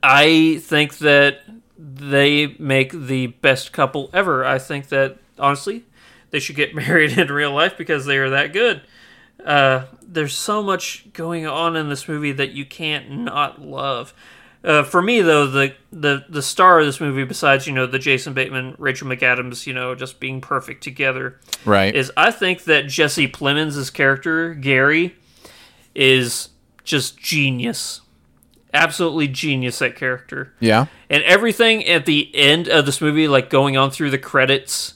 I think that they make the best couple ever. I think that honestly, they should get [laughs] married in real life because they are that good. Uh, there's so much going on in this movie that you can't not love. Uh, for me, though, the, the the star of this movie, besides you know the Jason Bateman, Rachel McAdams, you know, just being perfect together, Right. Is I think that Jesse Plemons' character Gary is just genius, absolutely genius. That character, Yeah. and everything at the end of this movie, like going on through the credits,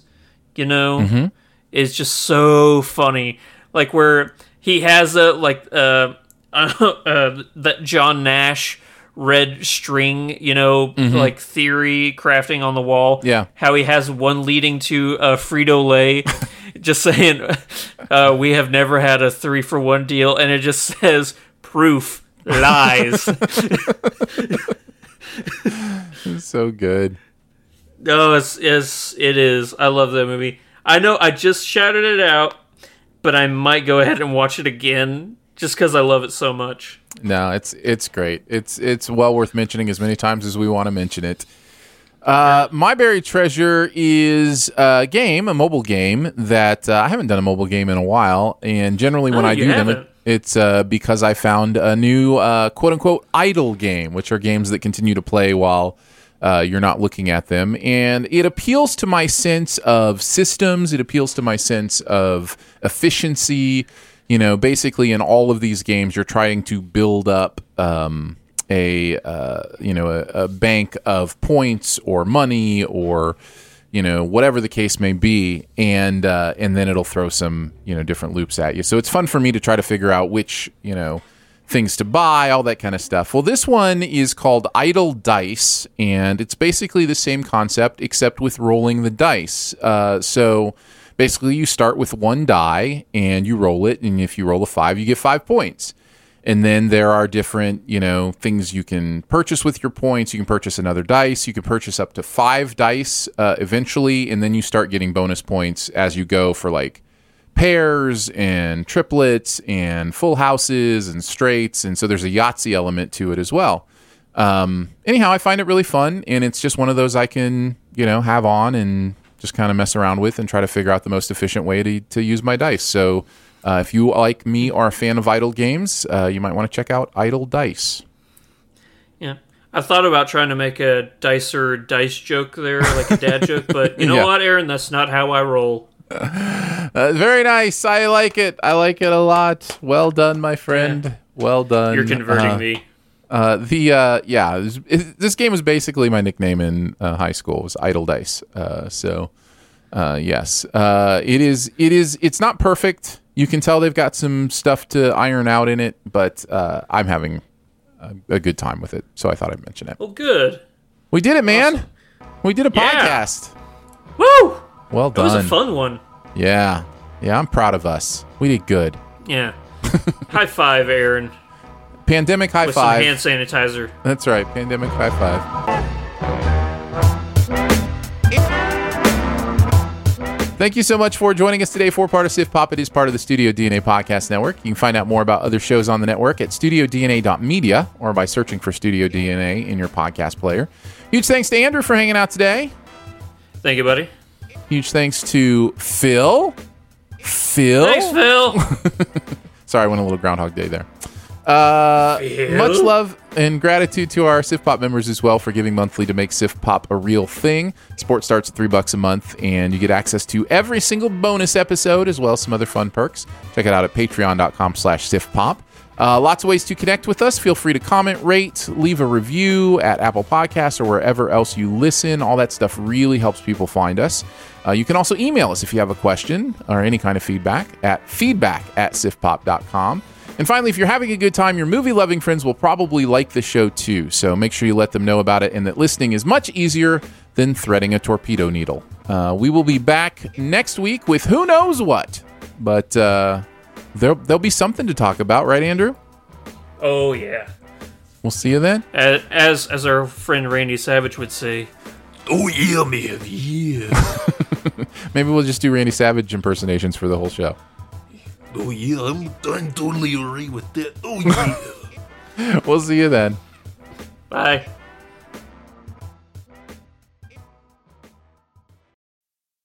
you know, Mhm. is just so funny. Like where he has a like uh, [laughs] uh that John Nash red string, you know, Mhm. like theory crafting on the wall. Yeah. How he has one leading to uh, Frito Lay, [laughs] just saying, [laughs] uh, we have never had a three for one deal, and it just [laughs] says proof lies. So good. Oh, it's, it's it is. I love that movie. I know I just shouted it out, but I might go ahead and watch it again just because I love it so much. No, it's it's great. It's it's well worth mentioning as many times as we want to mention it. Uh, My Buried Treasure is a game, a mobile game that uh, I haven't done a mobile game in a while, and generally when Oh, I do them, haven't? it, it's uh, because I found a new uh, quote unquote idle game, which are games that continue to play while uh, you're not looking at them, and it appeals to my sense of systems. It appeals to my sense of efficiency. You know, basically, in all of these games, you're trying to build up. Um, a uh, you know a, a bank of points or money or you know whatever the case may be. And uh, and then it'll throw some you know different loops at you. So it's fun for me to try to figure out which you know things to buy all that kind of stuff. Well this one is called idle dice and it's basically the same concept except with rolling the dice. Uh, so basically you start with one die and you roll it and if you roll a five you get five points and then there are different, you know, things you can purchase with your points. You can purchase another dice. You can purchase up to five dice uh, eventually, and then you start getting bonus points as you go for like pairs and triplets and full houses and straights. And so there's a Yahtzee element to it as well. Um, anyhow, I find it really fun, and it's just one of those I can, you know, have on and just kind of mess around with and try to figure out the most efficient way to, to use my dice. So uh, if you, like me, are a fan of idle games, uh, you might want to check out Idle Dice. Yeah. I thought about trying to make a dicer dice joke there, like a dad [laughs] joke, but you know Yeah. what, Aaron? That's not how I roll. [laughs] Uh, very nice. I like it. I like it a lot. Well done, my friend. Well done. You're converting Uh, me. Uh, the uh, yeah, this, it- this game was basically my nickname in uh, high school. It Was Idle Dice. Uh, so uh, yes, uh, it is. It is. It's not perfect. You can tell they've got some stuff to iron out in it, but uh, I'm having a, a good time with it. So I thought I'd mention it. Well, good. We did it, man. We did a Yeah. podcast. Woo! Well done. It was a fun one. Yeah. Yeah, I'm proud of us. We did good. Yeah. [laughs] high five, Aaron. Pandemic high with five. some hand sanitizer. That's right. Pandemic high five. Thank you so much for joining us today for part of SiftPop. It is part of the Studio DNA Podcast Network. You can find out more about other shows on the network at studiodna.media or by searching for Studio DNA in your podcast player. Huge thanks to Andrew for hanging out today. Thank you, buddy. Huge thanks to Phil. Phil. Thanks, Phil. [laughs] Sorry, I went a little Groundhog Day there. Uh, much love and gratitude to our SiftPop members as well for giving monthly to make SiftPop a real thing. Support starts at three bucks a month, and you get access to every single bonus episode as well as some other fun perks. Check it out at patreon.com slash siftpop. Uh, lots of ways to connect with us. Feel free to comment, rate, leave a review at Apple Podcasts or wherever else you listen. All that stuff really helps people find us. Uh, you can also email us if you have a question or any kind of feedback at feedback at siftpop.com. And finally, if you're having a good time, your movie loving friends will probably like the show too. So make sure you let them know about it and that listening is much easier than threading a torpedo needle. Uh, we will be back next week with who knows what, but uh, there, there'll be something to talk about, right, Andrew? Oh yeah. We'll see you then. As as, as our friend Randy Savage would say. Oh yeah, man. Yeah. [laughs] Maybe we'll just do Randy Savage impersonations for the whole show. Oh yeah, I'm, I'm totally agree with that. Oh [laughs] yeah. we'll see you then. Bye.